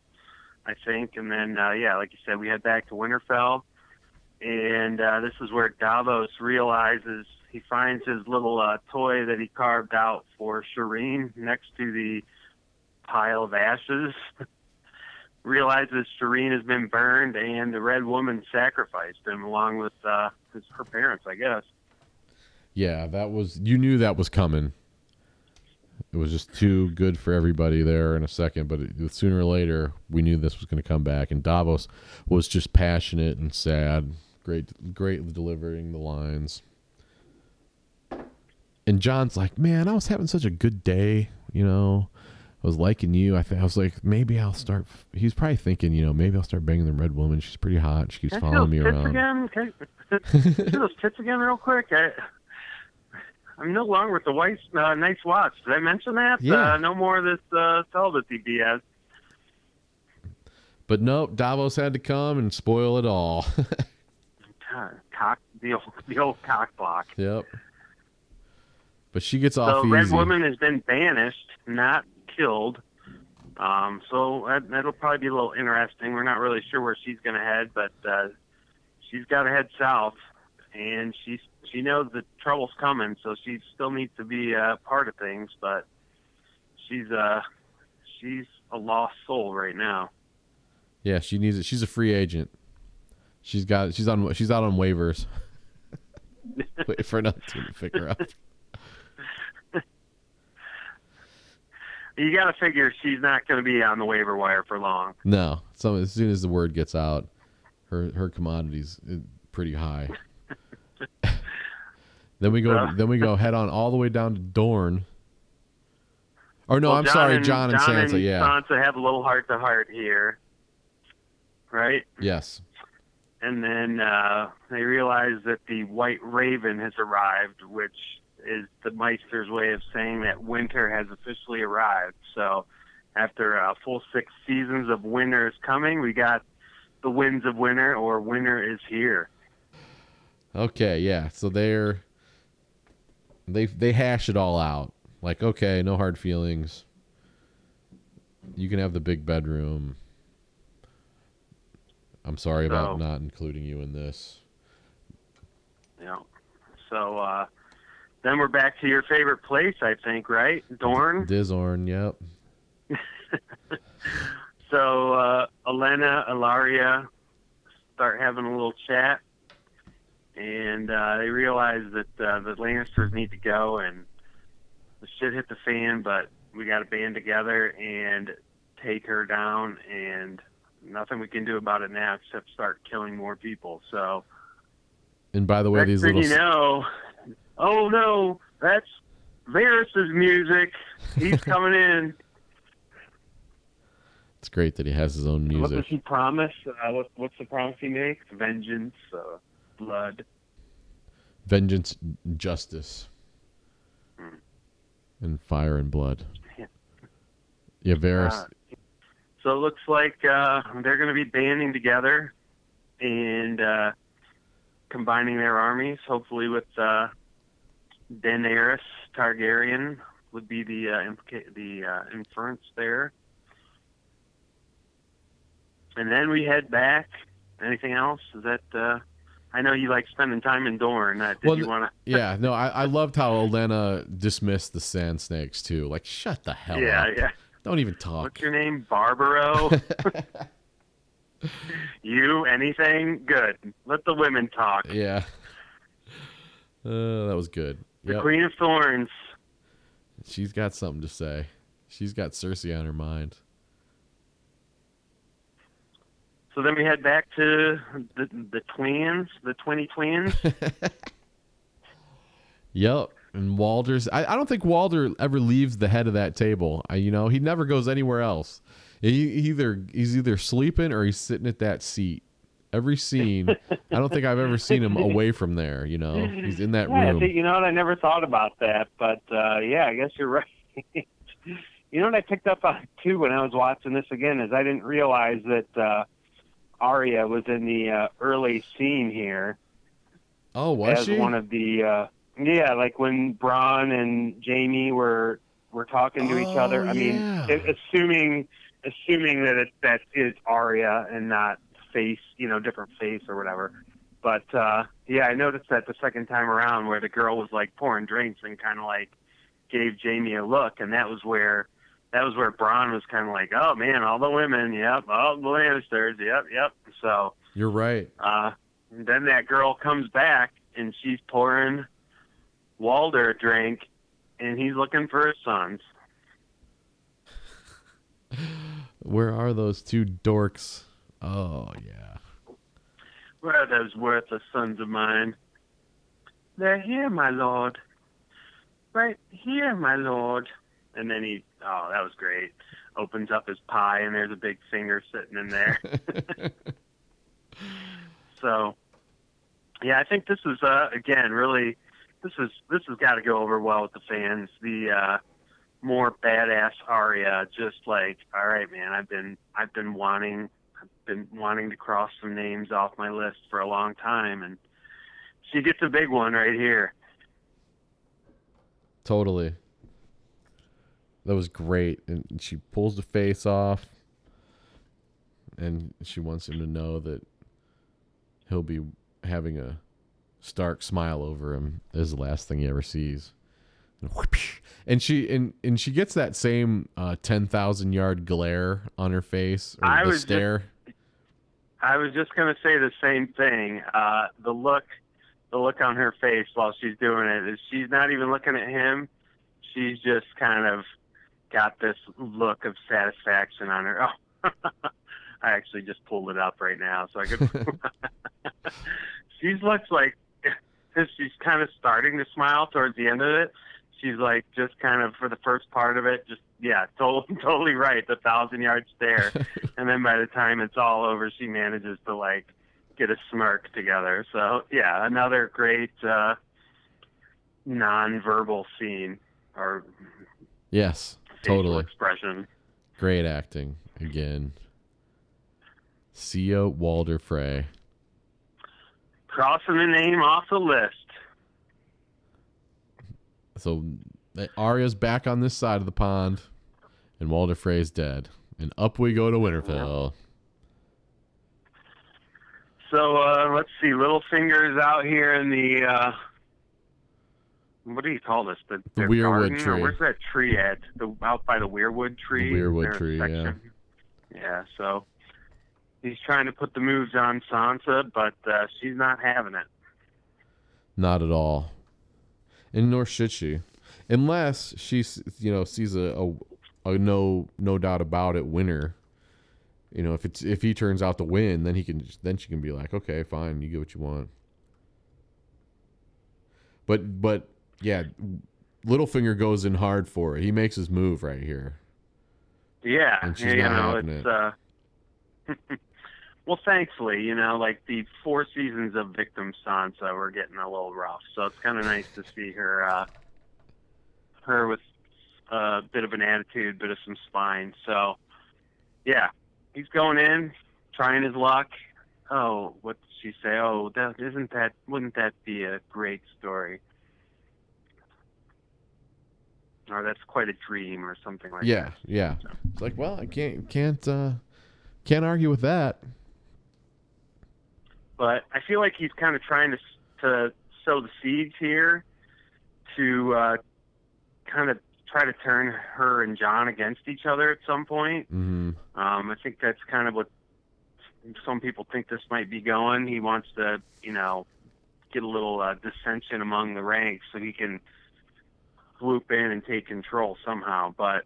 I think. And then, uh, yeah, like you said, we head back to Winterfell, and uh, this is where Davos realizes he finds his little uh, toy that he carved out for Shireen next to the pile of ashes. realizes Shireen has been burned, and the Red Woman sacrificed him along with uh, his, her parents, I guess. Yeah, that was you knew that was coming. It was just too good for everybody there in a second, but it, sooner or later we knew this was going to come back. And Davos was just passionate and sad, great, great delivering the lines. And Jon's like, "Man, I was having such a good day, you know. I was liking you. I, th- I was like, maybe I'll start." He's probably thinking, you know, maybe I'll start banging the red woman. She's pretty hot. She keeps Can following me around. again? Can those tits again real quick? I, I'm no longer with the white uh, Night's Watch. Did I mention that? Yeah. Uh, no more of this uh, celibacy BS. But nope, Davos had to come and spoil it all. Cock, the old, the old cock block. Yep. But she gets off So easy. Red Woman has been banished, not killed. Um, so that, that'll probably be a little interesting. We're not really sure where she's going to head, but uh, she's got to head south, and she's she knows the trouble's coming, so she still needs to be a part of things. But she's uh she's a lost soul right now. Yeah, she needs it. She's a free agent. She's got. She's on. She's out on waivers. Wait for another team to pick her up. you got to figure she's not going to be on the waiver wire for long. No. So as soon as the word gets out, her her commodities uh, pretty high. then we go Uh. then we go head on all the way down to Dorne. Or no, Well, I'm Jon sorry, and, Jon and Sansa. and yeah. Sansa have a little heart to heart here, right? Yes. And then uh, they realize that the White Raven has arrived, which is the Maester's way of saying that winter has officially arrived. So, after a full six seasons of winter is coming, we got the winds of winter, or winter is here. Okay, yeah. So they're they they hash it all out. Like, okay, no hard feelings. You can have the big bedroom. I'm sorry about not including you in this. Know. So uh, then we're back to your favorite place, I think, right? Dorne. Dizorn, yep. So uh, Olenna, Ellaria start having a little chat, and uh, they realize that uh, the Lannisters need to go, and the shit hit the fan. But we got to band together and take her down, and nothing we can do about it now except start killing more people. So And by the way, these little you know, oh no, that's Varys's music. He's coming in. it's great that he has his own music. What does he promise? Uh, what, what's the promise he makes? Vengeance, uh, blood. Vengeance, justice, Hmm. and fire and blood. Yeah. Yeah, Varys. Uh, so it looks like uh, they're going to be banding together and uh, combining their armies. Hopefully, with uh, Daenerys Targaryen would be the uh, implica- the uh, inference there. And then we head back. Anything else? Is that? Uh, I know you like spending time in Dorne. Uh, did Well, you want to? yeah, no, I, I loved how Olenna dismissed the sand snakes too. Like, shut the hell Yeah, up. Yeah, yeah. Don't even talk. What's your name? Barbaro? you? Anything? Good. Let the women talk. Yeah. Uh, that was good. The Yep. Queen of Thorns. She's got something to say. She's got Cersei on her mind. So then we head back to the the twins, the Twinny twins. Yep. And Walder's I, I don't think Walter ever leaves the head of that table. I, you know, he never goes anywhere else. He either he's either sleeping or he's sitting at that seat. Every scene, I don't think I've ever seen him away from there, you know. He's in that yeah, room. think, you know what? I never thought about that, but uh, yeah, I guess you're right. you know what I picked up on too when I was watching this again is I didn't realize that uh, Arya was in the uh, early scene here. oh, was as she? one of the uh yeah like when Bronn and Jaime were were talking to each other Oh, I mean yeah. a- assuming assuming that it that is Arya and not face you know different face or whatever but uh yeah I noticed that the second time around where the girl was like pouring drinks and kind of like gave Jaime a look and that was where that was where Bronn was kind of like oh man all the women yep all the Lannisters yep yep so You're right. uh, and then that girl comes back and she's pouring Walder a drink, and he's looking for his sons. Where are those two dorks? Oh, yeah. Where are those worthless sons of mine? They're here, my lord. Right here, my lord. And then he, oh, that was great. Opens up his pie, and there's a big finger sitting in there. So, yeah, I think this is uh, again really this is this has got to go over well with the fans. The uh, more badass Arya, just like all right, man, I've been I've been wanting I've been wanting to cross some names off my list for a long time, and she gets a big one right here. Totally. That was great. And she pulls the face off. And she wants him to know that he'll be having a stark smile over him. as the last thing he ever sees. And she and, and she gets that same uh, ten thousand yard glare on her face or I the was just- I was just gonna say the same thing. Uh, the look, the look on her face while she's doing it is she's not even looking at him. She's just kind of got this look of satisfaction on her. Oh, I actually just pulled it up right now, so I could. she looks like she's kind of starting to smile towards the end of it. She's like just kind of for the first part of it, just yeah, totally, totally right, the thousand yard stare, and then by the time it's all over, she manages to like get a smirk together. So yeah, another great uh, non-verbal scene or Yes, totally. expression. Great acting again. Sia Walder Frey. Crossing the name off the list. So Arya's back on this side of the pond, and Walder Frey's dead. And up we go to Winterfell. So uh, let's see, Littlefinger's out here in the uh, what do you call this? The, The weirwood garden? Tree. where's that tree at? The out by the weirwood tree. The weirwood tree, yeah. section? Yeah. So he's trying to put the moves on Sansa, but uh, she's not having it. Not at all. And nor should she, unless she, you know, sees a, a, a no no doubt about it winner. You know, if it's if he turns out to win, then he can then she can be like, okay, fine, you get what you want. But but yeah, Littlefinger goes in hard for it. He makes his move right here. Yeah, And she's you not know, having it's it. uh well thankfully, you know, like the four seasons of Victim Sansa were getting a little rough. So it's kinda nice to see her uh her with a bit of an attitude, bit of some spine. So yeah. He's going in, trying his luck. Oh, what did she say? Oh, that isn't that wouldn't that be a great story? Or that's quite a dream or something like yeah, that. yeah. Yeah. It's like, well, I can't can't uh can't argue with that. but I feel like he's kind of trying to to sow the seeds here to uh, kind of try to turn her and John against each other at some point. hmm Um, I think that's kind of what some people think this might be going. He wants to, you know, get a little uh, dissension among the ranks so he can swoop in and take control somehow. But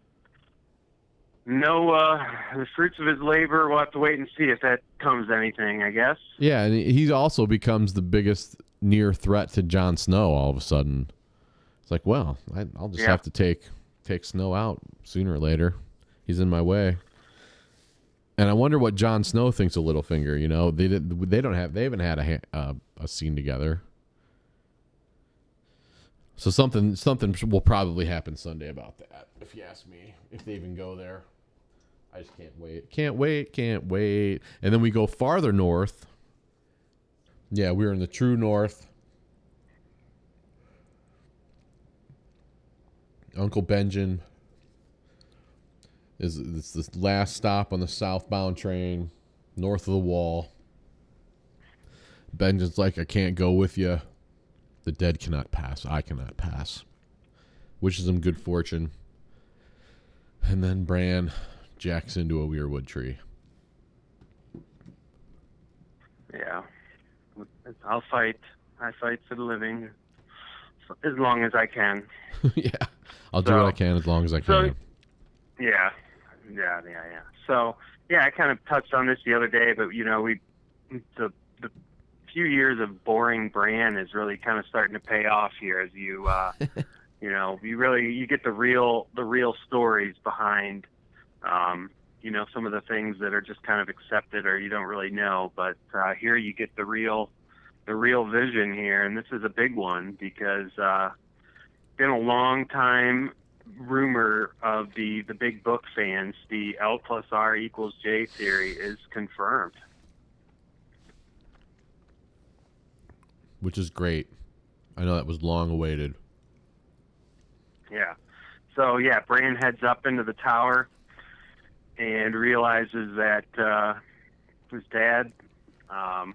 no, uh, the fruits of his labor. We'll have to wait and see if that comes to anything. I guess. Yeah, and he also becomes the biggest near threat to Jon Snow all of a sudden. It's like, well, I, I'll just Yeah. have to take take Snow out sooner or later. He's in my way. And I wonder what Jon Snow thinks of Littlefinger. You know, they did, they don't have they haven't had a uh, a scene together. So something something will probably happen Sunday about that. If you ask me, if they even go there, I just can't wait. Can't wait. Can't wait. And then we go farther north. Yeah, we're in the true north. Uncle Benjamin is it's this last stop on the southbound train, north of the wall. Benjamin's like, I can't go with you. The dead cannot pass. I cannot pass. Wishes him good fortune. And then Bran jacks into a weirwood tree. Yeah. I'll fight. I fight for the living as long as I can. yeah, I'll do what I can as long as I so- can. Yeah. Yeah, yeah, yeah. So, yeah, I kind of touched on this the other day, but you know, we the few years of boring Bran is really kind of starting to pay off here as you uh you know, you really you get the real the real stories behind um you know some of the things that are just kind of accepted or you don't really know, but uh here you get the real the real vision here and this is a big one because uh been a long time rumor of the the big book fans the L plus R equals J theory is confirmed. Which is great. I know that was long awaited. Yeah. So yeah, Bran heads up into the tower and realizes that uh, his dad, um,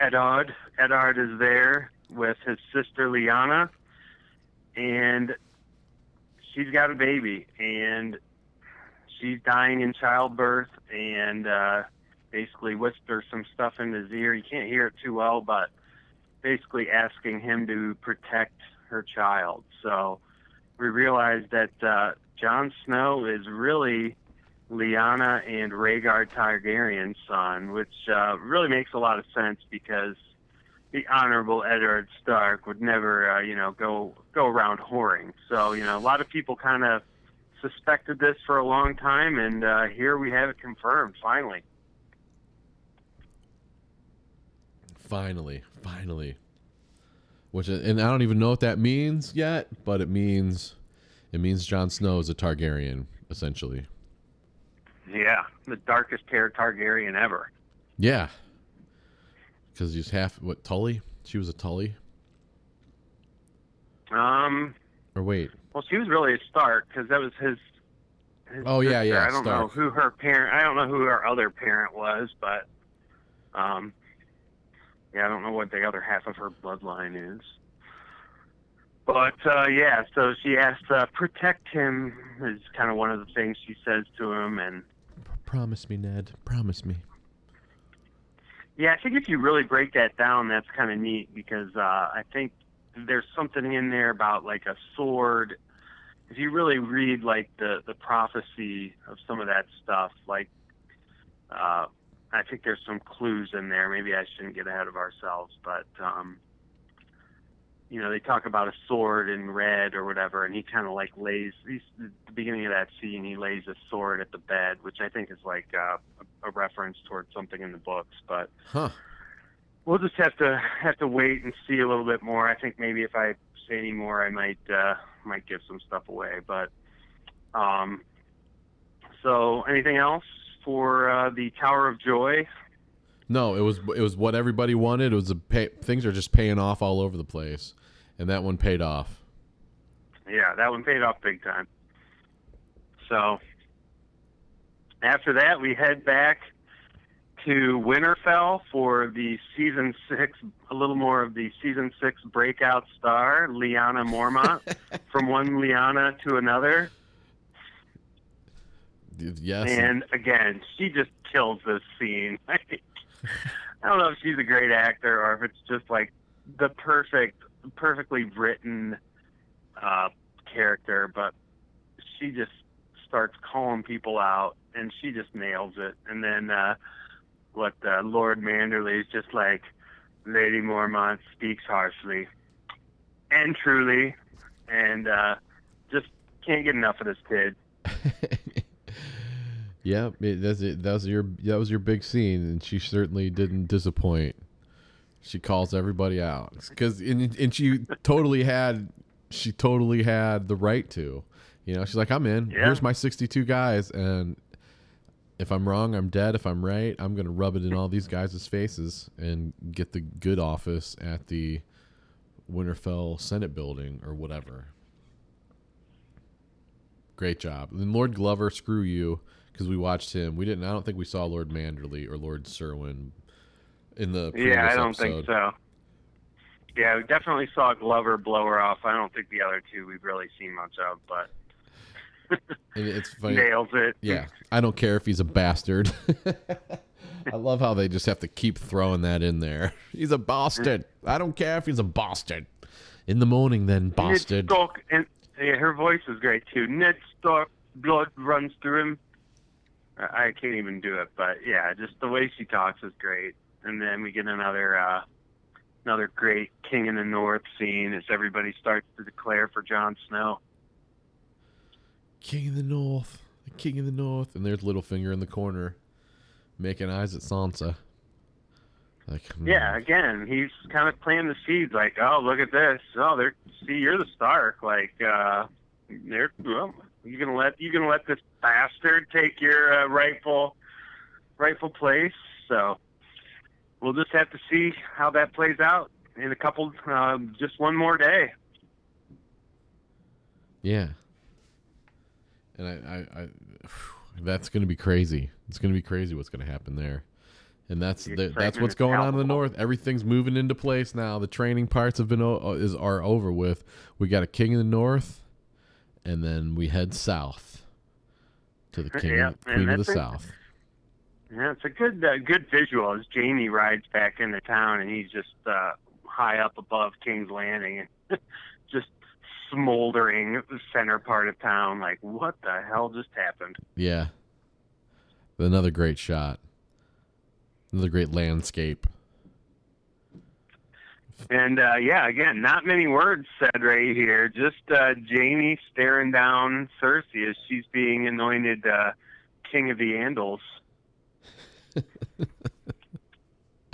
Edard, Eddard is there with his sister Lyanna, and she's got a baby, and she's dying in childbirth, and uh, basically whispers some stuff in his ear. You can't hear it too well, but basically asking him to protect her child. So we realized that uh, Jon Snow is really Lyanna and Rhaegar Targaryen's son, which uh, really makes a lot of sense because the honorable Eddard Stark would never, uh, you know, go go around whoring. So, you know, a lot of people kind of suspected this for a long time, and uh, here we have it confirmed finally. Finally, finally. Which and I don't even know what that means yet, but it means it means Jon Snow is a Targaryen essentially. Yeah, the darkest hair Targaryen ever. Yeah. Because he's half what Tully? She was a Tully. Um, Or wait, well, she was really a Stark because that was his. his Oh, yeah, sister. yeah, I don't know who her parent. I don't know who her other parent was, but um, yeah, I don't know what the other half of her bloodline is. But uh, yeah, so she has to protect him. Is kind of one of the things she says to him, and promise me, Ned. Promise me. Yeah, I think if you really break that down, that's kind of neat because uh, I think there's something in there about like a sword. If you really read like the the prophecy of some of that stuff, like uh, I think there's some clues in there. Maybe I shouldn't get ahead of ourselves, but um, you know, they talk about a sword in red or whatever, and he kind of like lays. He's at the beginning of that scene. He lays a sword at the bed, which I think is like uh, a, a reference towards something in the books, but Huh. we'll just have to have to wait and see a little bit more. I think maybe if I say any more, I might uh, might give some stuff away. But um, so anything else for uh, the Tower of Joy? No, it was it was what everybody wanted. It was a pay, things are just paying off all over the place, and that one paid off. Yeah, that one paid off big time. So after that, we head back to Winterfell for the season six, a little more of the season six breakout star, Lyanna Mormont, from one Lyanna to another. Yes. And again, she just kills this scene. I don't know if she's a great actor or if it's just like the perfect, perfectly written uh, character, but she just starts calling people out and she just nails it. And then uh, what uh, Lord Manderley is just like, Lady Mormont speaks harshly and truly, and uh, just can't get enough of this kid. yeah, it, that's it. That was your that was your big scene, and she certainly didn't disappoint. She calls everybody out because and, and she totally had she totally had the right to. You know, she's like, I'm in. Yeah. Here's my 62 guys, and if I'm wrong, I'm dead. If I'm right, I'm gonna rub it in all these guys' faces and get the good office at the Winterfell Senate building or whatever. Great job. And Lord Glover, screw you, because we watched him. We didn't. I don't think we saw Lord Manderley or Lord Cerwyn in the Yeah, I don't episode. think so. Yeah, we definitely saw Glover blow her off. I don't think the other two we've really seen much of, but it's funny. nails it. Yeah, I don't care if he's a bastard. I love how they just have to keep throwing that in there. He's a bastard. I don't care if he's a bastard. In the morning, then bastard. Ned. Stark, and yeah, her voice is great too. Ned Stark, blood runs through him. I can't even do it, but yeah, just the way she talks is great. And then we get another uh, another great King in the North scene as everybody starts to declare for Jon Snow. King of the North, the King of the North, and there's Littlefinger in the corner, making eyes at Sansa. Like, hmm. Yeah, again, he's kind of planting the seeds. Like, oh, look at this. Oh, they're see, you're the Stark. Like, uh, they're well, you gonna let you gonna let this bastard take your uh, rightful rightful place. So we'll just have to see how that plays out in a couple, uh, just one more day. Yeah. And I, I, I that's going to be crazy. It's going to be crazy what's going to happen there. And that's The that's what's going on in the north. Everything's moving into place now. The training parts have been o- is are over with. We got a king in the north, and then we head south to the king, Yeah, queen of the it. south. Yeah, it's a good uh, good visual as Jaime rides back into town and he's just uh, high up above King's Landing and just smoldering the center part of town. Like, what the hell just happened? Yeah. Another great shot. Another great landscape. And uh, yeah, again, not many words said right here. Just uh, Jaime staring down Cersei as she's being anointed uh, King of the Andals,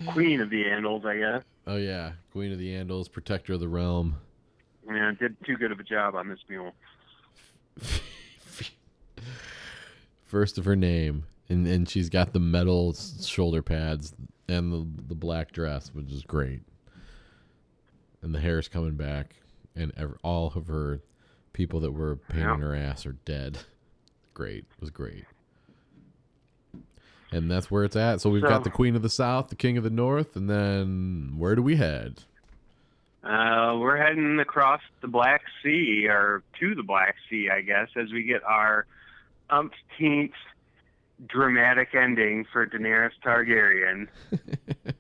Queen of the Andals, I guess. Oh yeah, Queen of the Andals, Protector of the Realm. Yeah, did too good of a job on this mule. First of her name, and and she's got the metal shoulder pads and the the black dress, which is great. And the hair is coming back, and all of her people that were pain in Yeah. her ass are dead. Great, it was great. And that's where it's at. So we've got the Queen of the South, the King of the North, and then where do we head? Uh, we're heading across the Black Sea, or to the Black Sea, I guess, as we get our umpteenth dramatic ending for Daenerys Targaryen.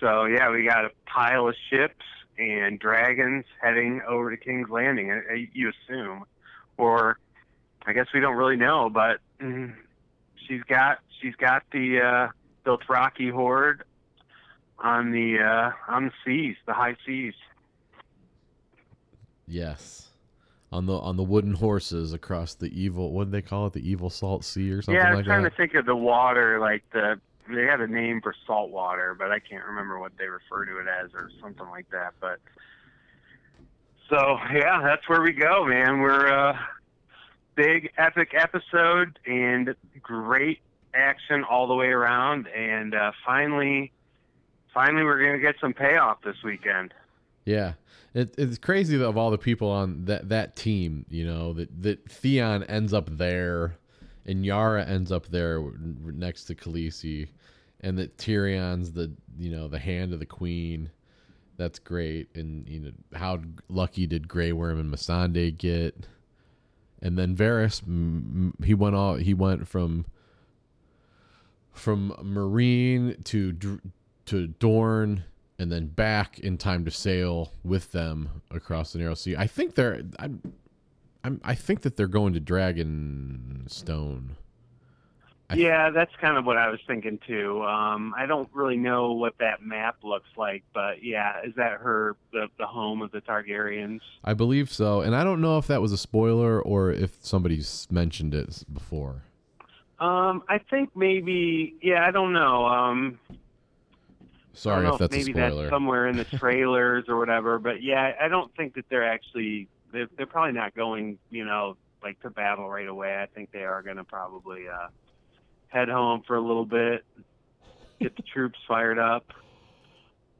So yeah, we got a pile of ships and dragons heading over to King's Landing. uh, uh, You assume, or I guess we don't really know, but mm, she's got she's got the uh, Dothraki horde on the uh, on the seas, the high seas. Yes. On the on the wooden horses across the evil what do they call it? The evil salt sea or something yeah, I'm like trying that? to think of the water, like the they had a name for salt water, but I can't remember what they refer to it as or something like that. But so yeah, that's where we go, man. We're uh, big epic episode and great action all the way around, and uh, finally, finally we're gonna get some payoff this weekend. Yeah, it, it's crazy of all the people on that that team. You know that that Theon ends up there, and Yara ends up there next to Khaleesi, and that Tyrion's the you know the hand of the queen. That's great, and you know how lucky did Grey Worm and Missandei get? And then Varys, he went all he went from from Meereen to to Dorne and then back in time to sail with them across the narrow sea. I think they're I'm, I'm I think that they're going to Dragonstone. I- yeah, that's kind of what I was thinking too. Um, I don't really know what that map looks like, but yeah, is that her the the home of the Targaryens? I believe so, and I don't know if that was a spoiler or if somebody's mentioned it before. Um, I think maybe. Yeah, I don't know. Um, Sorry if that's a maybe spoiler. that's somewhere in the trailers or whatever. But yeah, I don't think that they're actually. They're, they're probably not going. You know, like to battle right away. I think they are going to probably uh, head home for a little bit, get the troops fired up.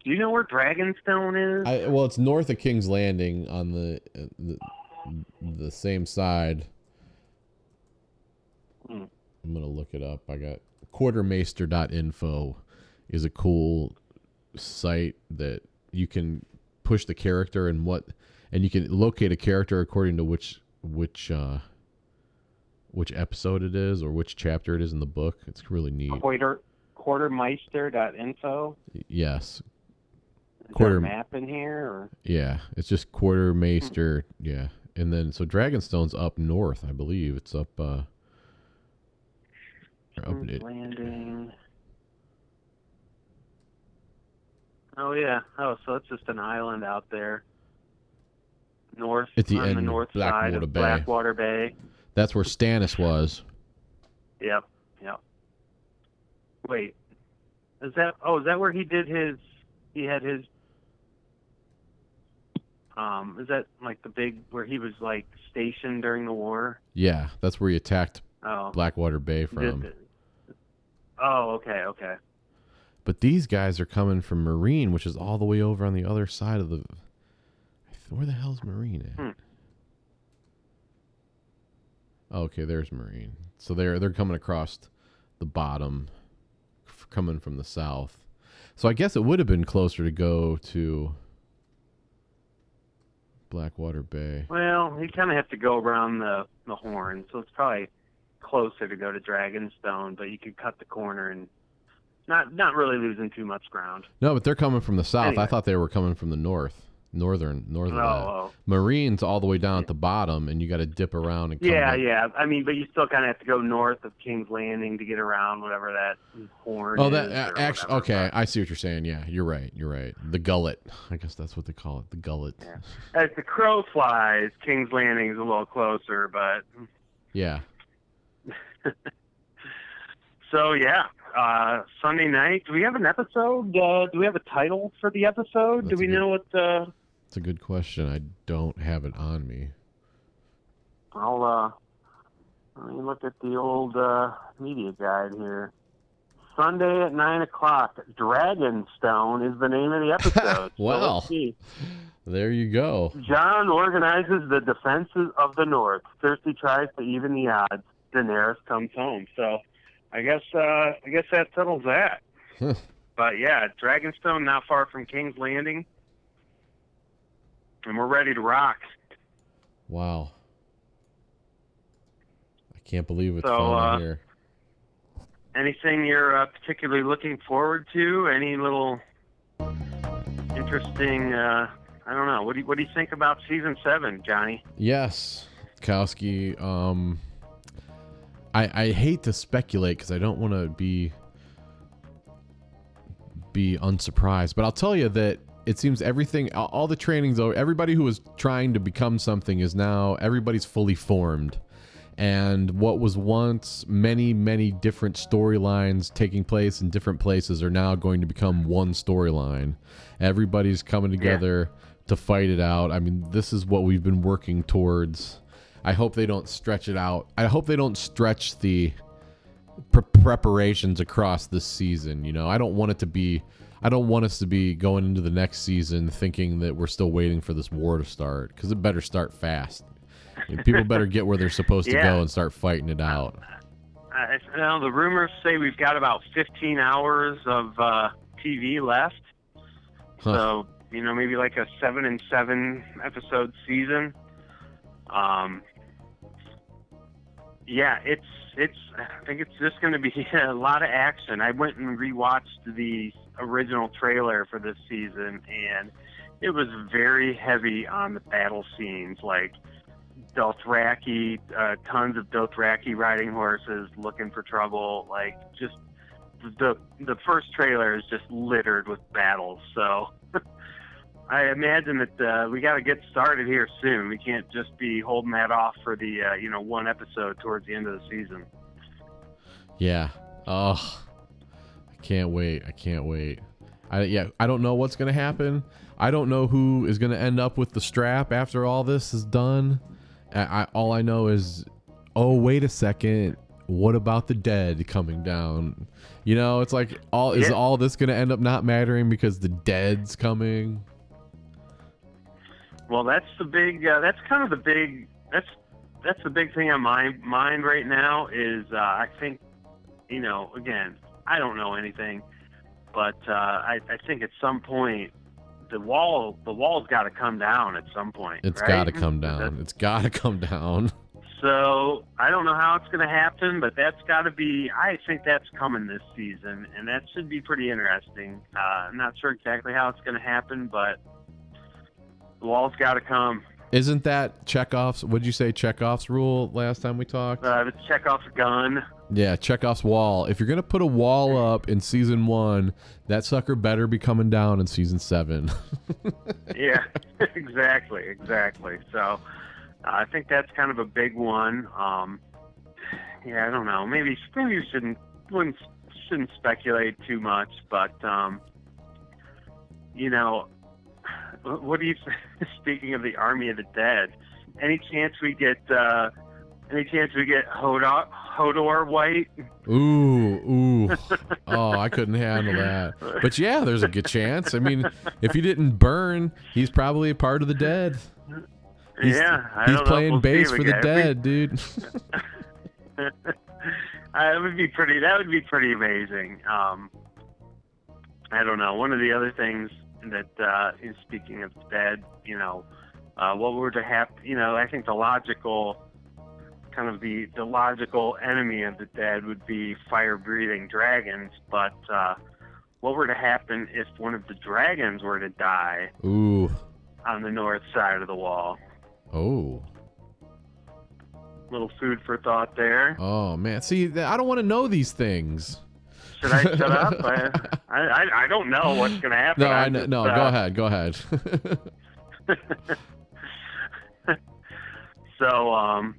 Do you know where Dragonstone is? I, well, it's north of King's Landing on the the, the same side. Hmm. I'm gonna look it up. I got quartermaester.info is a cool site that you can push the character and what and you can locate a character according to which which uh which episode it is or which chapter it is in the book. It's really neat. Quarter quartermaester.info. Yes. Is Quarter- there a map in here? Or? Yeah, it's just quartermaester. Yeah, and then so Dragonstone's up north, I believe. It's up. uh up it, Landing. Oh yeah. Oh, so it's just an island out there. North At the on the end, north side Blackwater of Bay. Blackwater Bay. That's where Stannis was. Yep. Yep. Wait. Is that oh, is that where he did his he had his um is that like the big where he was like stationed during the war? Yeah, that's where he attacked Oh. Blackwater Bay from. the- Oh, okay, okay. But these guys are coming from Meereen, which is all the way over on the other side of the. Where the hell's Meereen at? Hmm. Okay, there's Meereen. So they're they're coming across the bottom, f- coming from the south. So I guess it would have been closer to go to Blackwater Bay. Well, you kind of have to go around the the horn, so it's probably closer to go to Dragonstone, but you could cut the corner and not not really losing too much ground. No, but they're coming from the south. I thought they were coming from the north, northern, northern. Oh, oh. Meereen's all the way down at the bottom, and you got to dip around and come Yeah, yeah. I mean, but you still kind of have to go north of King's Landing to get around whatever that horn. Oh, is that uh, actually whatever, okay. I see what you're saying. Yeah, you're right. You're right. The gullet. I guess that's what they call it. The gullet. As the crow flies, King's Landing is a little closer, but Yeah. so yeah. Uh, Sunday night. Do we have an episode? Uh, do we have a title for the episode? do we good- know what? Uh, It's a good question. I don't have it on me. I'll uh, let me look at the old uh, media guide here. Sunday at nine o'clock. Dragonstone is the name of the episode. So Well. let's. There you go. Jon organizes the defenses of the North. Cersei tries to even the odds. Daenerys comes home. So, I guess uh, I guess that settles that. But yeah, Dragonstone not far from King's Landing, and we're ready to rock. Wow. I can't believe it's So, finally uh, here. Anything you're uh, particularly looking forward to? Any little interesting? Uh, I don't know. What do you, what do you think about season seven, Johnny? Yes, Kowski. Um, I I hate to speculate because I don't want to be be unsurprised, but I'll tell you that it seems everything, all all the trainings, over. Everybody who was trying to become something is now everybody's fully formed. And what was once many, many different storylines taking place in different places are now going to become one storyline. Everybody's coming together to fight it out. I mean, this is what we've been working towards. I hope they don't stretch it out. I hope they don't stretch the pre- preparations across this season. You know, I don't want it to be. I don't want us to be going into the next season thinking that we're still waiting for this war to start because it better start fast. You know, People better get where they're supposed to Yeah. go and start fighting it out. Uh, you know, the rumors say we've got about 15 hours of uh, TV left. Huh. So you know, maybe like a seven and seven episode season. Um, yeah, it's it's. I think it's just going to be a lot of action. I went and rewatched the original trailer for this season, and it was very heavy on the battle scenes, like Dothraki, uh, tons of Dothraki riding horses looking for trouble. Like just the the first trailer is just littered with battles. So I imagine that uh, we got to get started here soon. We can't just be holding that off for the uh, you know one episode towards the end of the season. Yeah. Oh, I can't wait. I can't wait. I yeah. I don't know what's gonna happen. I don't know who is gonna end up with the strap after all this is done. I, I all I know is, oh wait a second. What about the dead coming down? You know, it's like all is Yeah. all this gonna end up not mattering because the dead's coming. Well, that's the big. Uh, that's kind of the big. That's that's the big thing on my mind right now. Is uh, I think, you know, again, I don't know anything, but uh, I, I think at some point the wall the wall's got to come down at some point. It's right? got to come down. It's got to come down. So I don't know how it's going to happen, but that's got to be. I think that's coming this season, and that should be pretty interesting. Uh, I'm not sure exactly how it's going to happen, but the wall's got to come. Isn't that Chekhov's? Would you say Chekhov's rule last time we talked? Uh, off the gun. Yeah, Chekhov's wall. If you're gonna put a wall up in season one, that sucker better be coming down in season seven. yeah, exactly, exactly. So uh, I think that's kind of a big one. Um, yeah, I don't know. Maybe maybe we shouldn't wouldn't shouldn't speculate too much, but um, you know, what do you? Speaking of the Army of the Dead, any chance we get? Uh, any chance we get Hodor, Hodor Wight? ooh, ooh. Oh, I couldn't handle that. But yeah, there's a good chance. I mean, if he didn't burn, he's probably a part of the dead. He's, yeah, I he's don't know if playing we'll bass for the again. If we- dead, dude. that would be pretty. That would be pretty amazing. Um, I don't know. One of the other things that, uh, is speaking of the dead, you know, uh, what were to happen? You know, I think the logical kind of the the logical enemy of the dead would be fire breathing dragons. But uh, what were to happen if one of the dragons were to die Ooh. on the north side of the wall? Oh. Little food for thought there. Oh man. See, I don't want to know these things. Should I shut up? I, I I- don't know what's gonna happen. No, I just, No, uh, go ahead. Go ahead. So, um,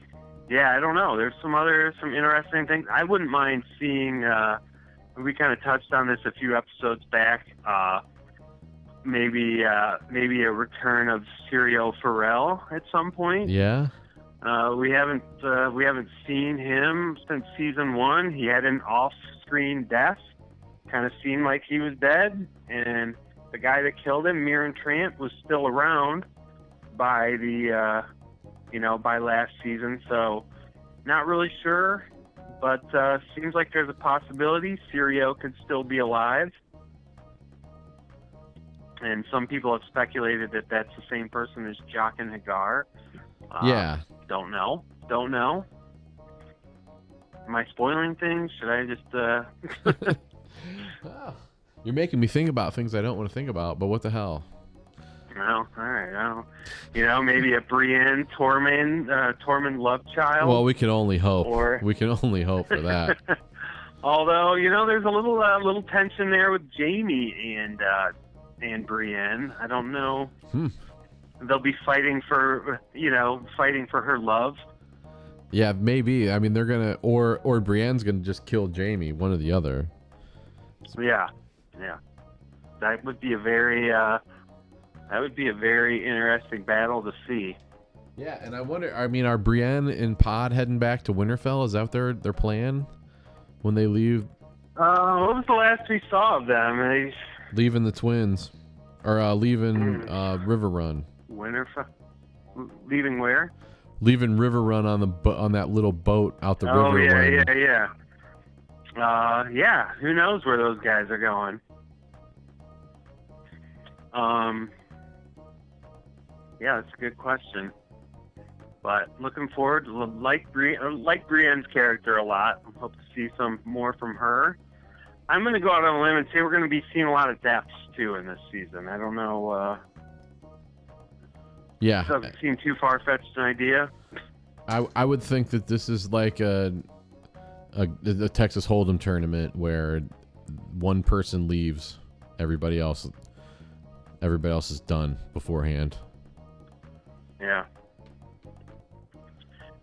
yeah, I don't know. There's some other some interesting things. I wouldn't mind seeing. Uh, we kind of touched on this a few episodes back. Uh, maybe uh, maybe a return of Syrio Forel at some point. yeah. Uh, we haven't uh, we haven't seen him since season one. He had an off-screen death. Kind of seemed like he was dead, and the guy that killed him, Meryn Trant, was still around by the uh, you know by last season. So not really sure, but uh, seems like there's a possibility Syrio could still be alive. And some people have speculated that that's the same person as Jaqen H'ghar. Uh, yeah. don't know. Don't know. Am I spoiling things? Should I just uh You're making me think about things I don't want to think about, but what the hell? no, all right, I don't you know, maybe a Brienne Tormund uh Tormund love child. Well, we can only hope. Or- We can only hope for that. Although, you know, there's a little uh, little tension there with Jaime and uh and Brienne. I don't know. Hmm. They'll be fighting for you know, fighting for her love. Yeah, maybe. I mean, they're gonna, or or Brienne's gonna just kill Jaime, one or the other. Yeah. Yeah. That would be a very uh that would be a very interesting battle to see. Yeah, and I wonder. I mean, are Brienne and Pod heading back to Winterfell? Is that their their plan when they leave Uh, what was the last we saw of them? They, leaving the twins, or uh, leaving Hmm. uh, Riverrun? Winterfell? Leaving where? Leaving Riverrun on the on that little boat out the oh river. yeah, when- yeah, yeah. Uh, yeah. Who knows where those guys are going? Um. Yeah, that's a good question. But looking forward, to like Bri- uh, like Brienne's character a lot. I hope to see some more from her. I'm going to go out on a limb and say we're going to be seeing a lot of deaths too in this season. I don't know. Uh, Yeah, doesn't seem too far fetched an idea. I I would think that this is like a a the Texas Hold'em tournament where one person leaves, everybody else everybody else is done beforehand. Yeah.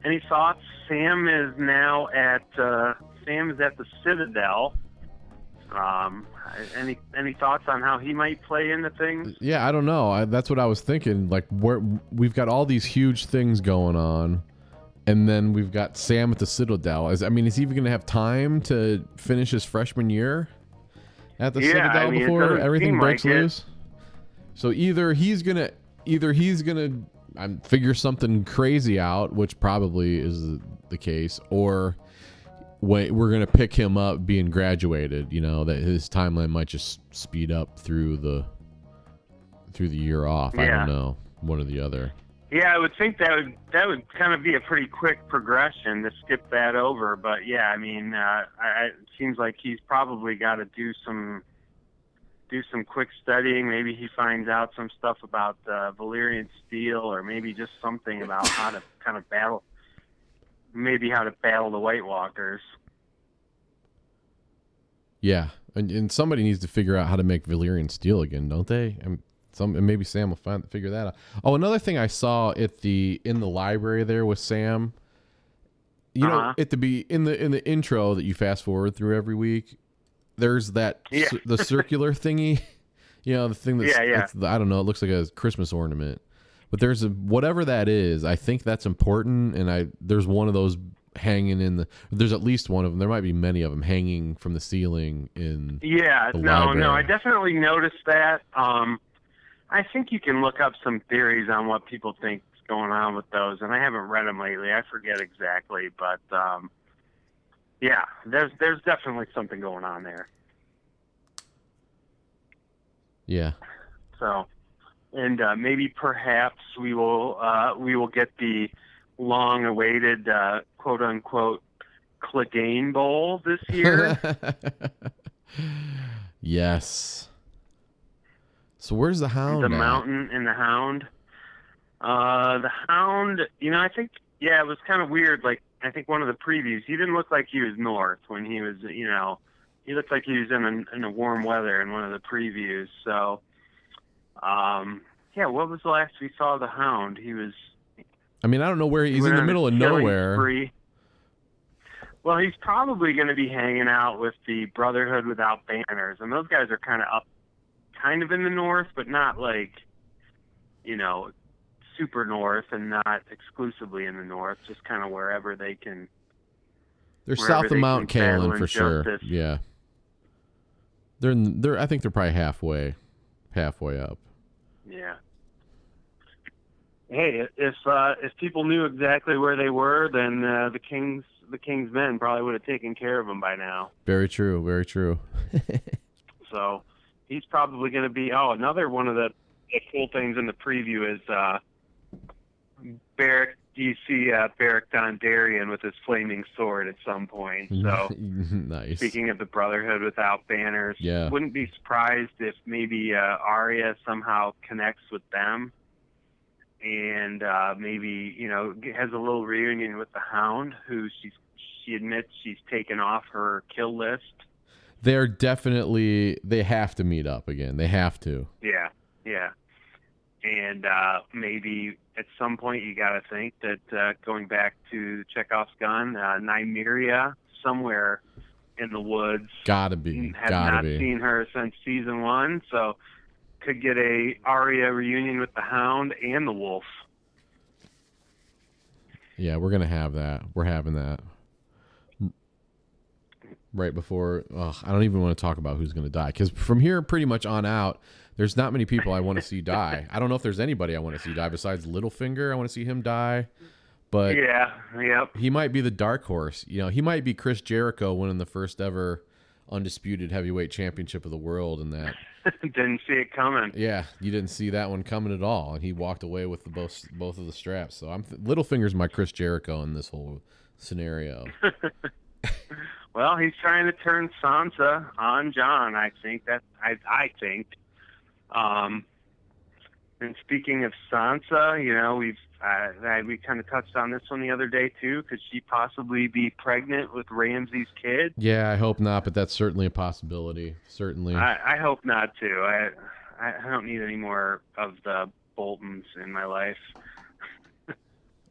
Any thoughts? Sam is now at uh, Sam is at the Citadel. Um, any any thoughts on how he might play into things? Yeah, I don't know. I, that's what I was thinking. Like, where we've got all these huge things going on, and then we've got Sam at the Citadel. Is I mean, is he even going to have time to finish his freshman year at the Yeah, Citadel I mean, before everything breaks like it. loose? So either he's gonna, either he's gonna um, figure something crazy out, which probably is the case, or we're gonna pick him up being graduated. You know that his timeline might just speed up through the through the year off. I don't know, one or the other. Yeah, I would think that would that would kind of be a pretty quick progression to skip that over. But yeah, I mean, uh, I, I- it seems like he's probably got to do some do some quick studying. Maybe he finds out some stuff about uh, Valyrian steel, or maybe just something about how to kind of battle, maybe how to battle the White Walkers. Yeah, and, and somebody needs to figure out how to make Valyrian steel again, don't they? And some and maybe Sam will find figure that out. Oh, another thing I saw at the in the library there with Sam. You know, Uh-huh. at the be in the in the intro that you fast forward through every week, there's that Yeah. cir- the circular thingy. You know, the thing that's Yeah, yeah. I don't know. It looks like a Christmas ornament, but there's a whatever that is. I think that's important, and I there's one of those hanging in the. There's at least one of them. There might be many of them hanging from the ceiling in. Yeah, no, no, I definitely noticed that. Um, I think you can look up some theories on what people think is going on with those, and I haven't read them lately. I forget exactly, but um, yeah, there's there's definitely something going on there. Yeah. So, and uh, maybe perhaps we will uh, we will get the long-awaited uh, quote-unquote Clegane Bowl this year. yes. So where's the hound? the at? Mountain and the Hound. Uh, the Hound, you know, I think, yeah, it was kind of weird. Like, I think one of the previews, he didn't look like he was north when he was, you know, he looked like he was in a, in a warm weather in one of the previews. So, um, yeah, what was the last we saw the Hound? He was I mean, I don't know where he he's in the middle of nowhere. spree. Well, he's probably going to be hanging out with the Brotherhood without banners, and those guys are kind of up, kind of in the north, but not like, you know, super north, and not exclusively in the north. Just kind of wherever they can. They're south of they Moat Cailin for sure. injustice. Yeah. They're in, they're I think they're probably halfway, halfway up. Yeah. Hey, if uh, if people knew exactly where they were, then uh, the kings the king's men probably would have taken care of them by now. Very true. Very true. So he's probably going to be. Oh, another one of the, the cool things in the preview is uh, Beric. You see uh, Beric Dondarrion with his flaming sword at some point. So nice. speaking of the Brotherhood without banners, Yeah. wouldn't be surprised if maybe uh, Arya somehow connects with them. And uh, maybe you know has a little reunion with the Hound, who she's she admits she's taken off her kill list. They're definitely they have to meet up again. They have to. Yeah, yeah. And uh, maybe at some point you got to think that uh, going back to Chekhov's gun, uh, Nymeria, somewhere in the woods, Gotta be. have Gotta not be. seen her since season one, so could get a Arya reunion with the Hound and the Wolf. Yeah, we're gonna have that. We're having that. Right before, ugh, I don't even want to talk about who's gonna die because from here pretty much on out, there's not many people I want to see die. I don't know if there's anybody I want to see die besides Littlefinger. I want to see him die, but yeah, yep. he might be the dark horse. You know, he might be Chris Jericho winning the first ever undisputed heavyweight championship of the world, and that Didn't see it coming. yeah, you didn't see that one coming at all, and he walked away with the both both of the straps. So I'm Littlefinger's my Chris Jericho in this whole scenario. Well, he's trying to turn Sansa on Jon. I think that I I think. Um, and speaking of Sansa, you know we've uh, we kind of touched on this one the other day too. Could she possibly be pregnant with Ramsay's kid? yeah, I hope not, but that's certainly a possibility. Certainly. I, I hope not too. I I don't need any more of the Boltons in my life.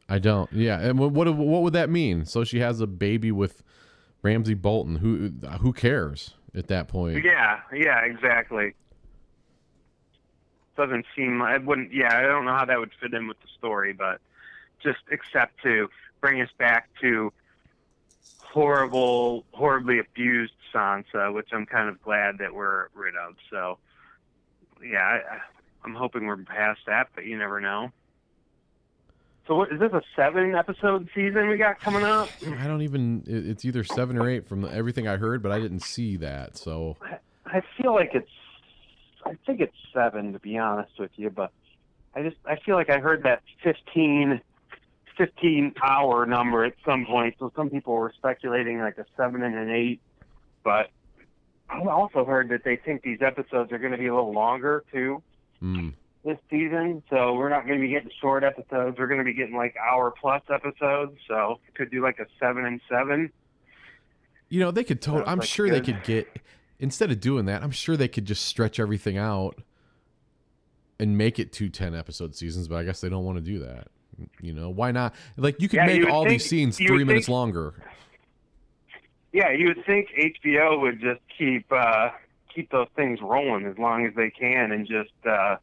I don't. Yeah, and what what what would that mean? So she has a baby with Ramsay Bolton. Who who cares at that point? Yeah, yeah, exactly. Doesn't seem it wouldn't. Yeah, I don't know how that would fit in with the story, but just except to bring us back to horrible, horribly abused Sansa, which I'm kind of glad that we're rid of. So, yeah, I, I'm hoping we're past that, but you never know. So, what is this a seven episode season we got coming up? I don't even. It's either seven or eight from everything I heard, but I didn't see that. So I feel like it's I think it's seven to be honest with you, but I just I feel like I heard that 15, 15 hour number at some point. So some people were speculating like a seven and an eight, but I also heard that they think these episodes are going to be a little longer too mm, this season. So we're not going to be getting short episodes. We're going to be getting like hour plus episodes. So could do like a seven and seven. you know, they could. To- Sounds I'm like sure they could get instead of doing that. I'm sure they could just stretch everything out and make it two 10 episode seasons. But I guess they don't want to do that. You know, why not? Like you could Yeah, make would all these scenes three would minutes think- longer. Yeah, you would think HBO would just keep uh, keep those things rolling as long as they can, and just uh,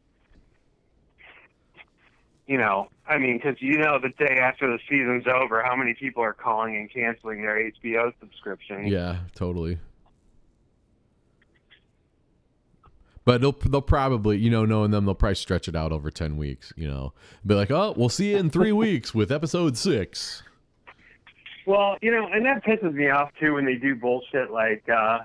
you know, I mean, because you know, the day after the season's over, how many people are calling and canceling their HBO subscription? Yeah, totally. But they'll they'll probably you know knowing them they'll probably stretch it out over ten weeks. You know, be like, oh, we'll see you in three weeks with episode six. Well, you know, and that pisses me off too when they do bullshit like, uh,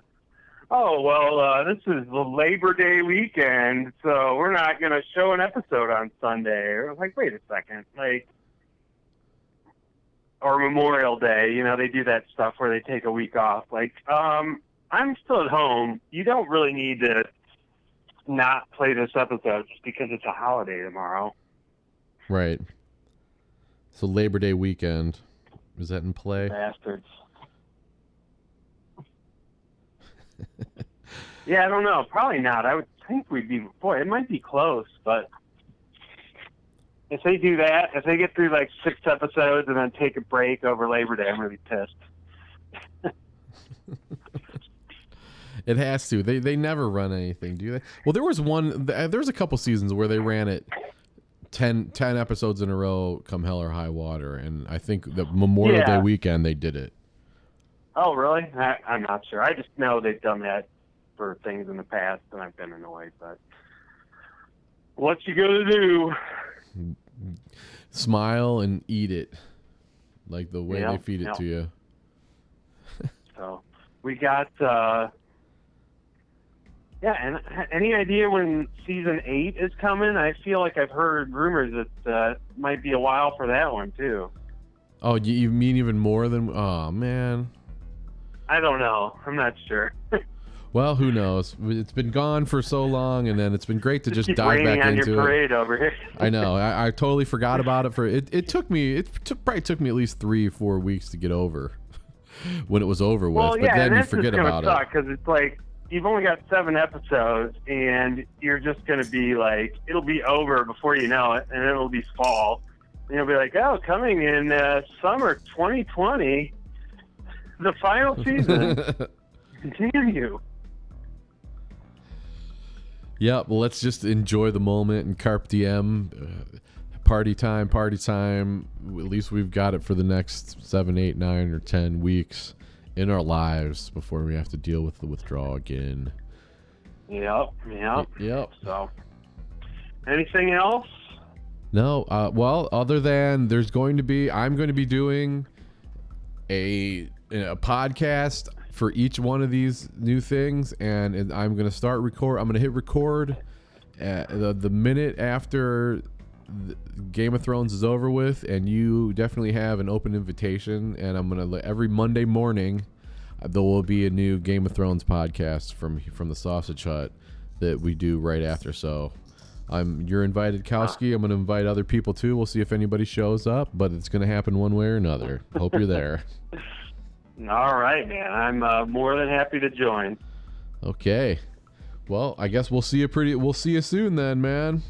oh, well, uh, this is the Labor Day weekend, so we're not going to show an episode on Sunday. Or like, wait a second, like, or Memorial Day. You know, they do that stuff where they take a week off. Like, um, I'm still at home. You don't really need to not play this episode just because it's a holiday tomorrow. Right. So Labor Day weekend is that in play? Bastards. yeah, I don't know. Probably not. I would think we'd be. Boy, it might be close, but if they do that, if they get through like six episodes and then take a break over Labor Day, I'm gonna be pissed. It has to. They they never run anything, do they? Well, there was one. th- There was a couple seasons where they ran it 10, 10 episodes in a row, come hell or high water, and I think the Memorial Yeah. Day weekend they did it. Oh, really? I, I'm not sure. I just know they've done that for things in the past, and I've been annoyed. But what you gonna do? Smile and eat it, like the way Yeah, they feed it yeah. to you. So we got. uh yeah, and any idea when season eight is coming? I feel like I've heard rumors that uh, might be a while for that one too. Oh, you, you mean even more than? Oh man. I don't know. I'm not sure. Well, who knows? It's been gone for so long, and then it's been great to just Keep dive back into it. I know. I, I totally forgot about it. For it, it took me. It took, probably took me at least three, four weeks to get over when it was over with. Well, but yeah, then and you forget about suck it. because it's like you've only got seven episodes, and you're just gonna be like, it'll be over before you know it, and it'll be fall, and you'll be like, oh, coming in uh, summer 2020, the final season. Damn you! Yep. Well, let's just enjoy the moment and carpe diem. Uh, party time, party time. At least we've got it for the next seven, eight, nine, or ten weeks in our lives before we have to deal with the withdrawal again. Yep, yep. Yep. So, anything else? No, uh, well, other than there's going to be, I'm going to be doing a a podcast for each one of these new things, and, I'm going to start record. I'm going to hit record uh the the minute after Game of Thrones is over with, and you definitely have an open invitation. And I'm going to every Monday morning uh, there will be a new Game of Thrones podcast from from the Sausage Hut that we do right after. So I'm you're invited, Kowski. I'm going to invite other people too. We'll see if anybody shows up, but it's going to happen one way or another. Hope you're there. All right, man. I'm uh, more than happy to join. Okay. Well, I guess we'll see you pretty. We'll see you soon then, man.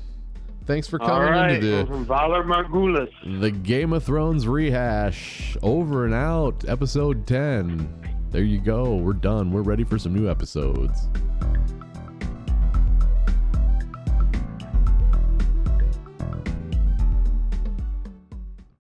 Thanks for coming right, into the from Valar Morghulis. the Game of Thrones rehash. Over and out, episode ten. There you go. We're done. We're ready for some new episodes.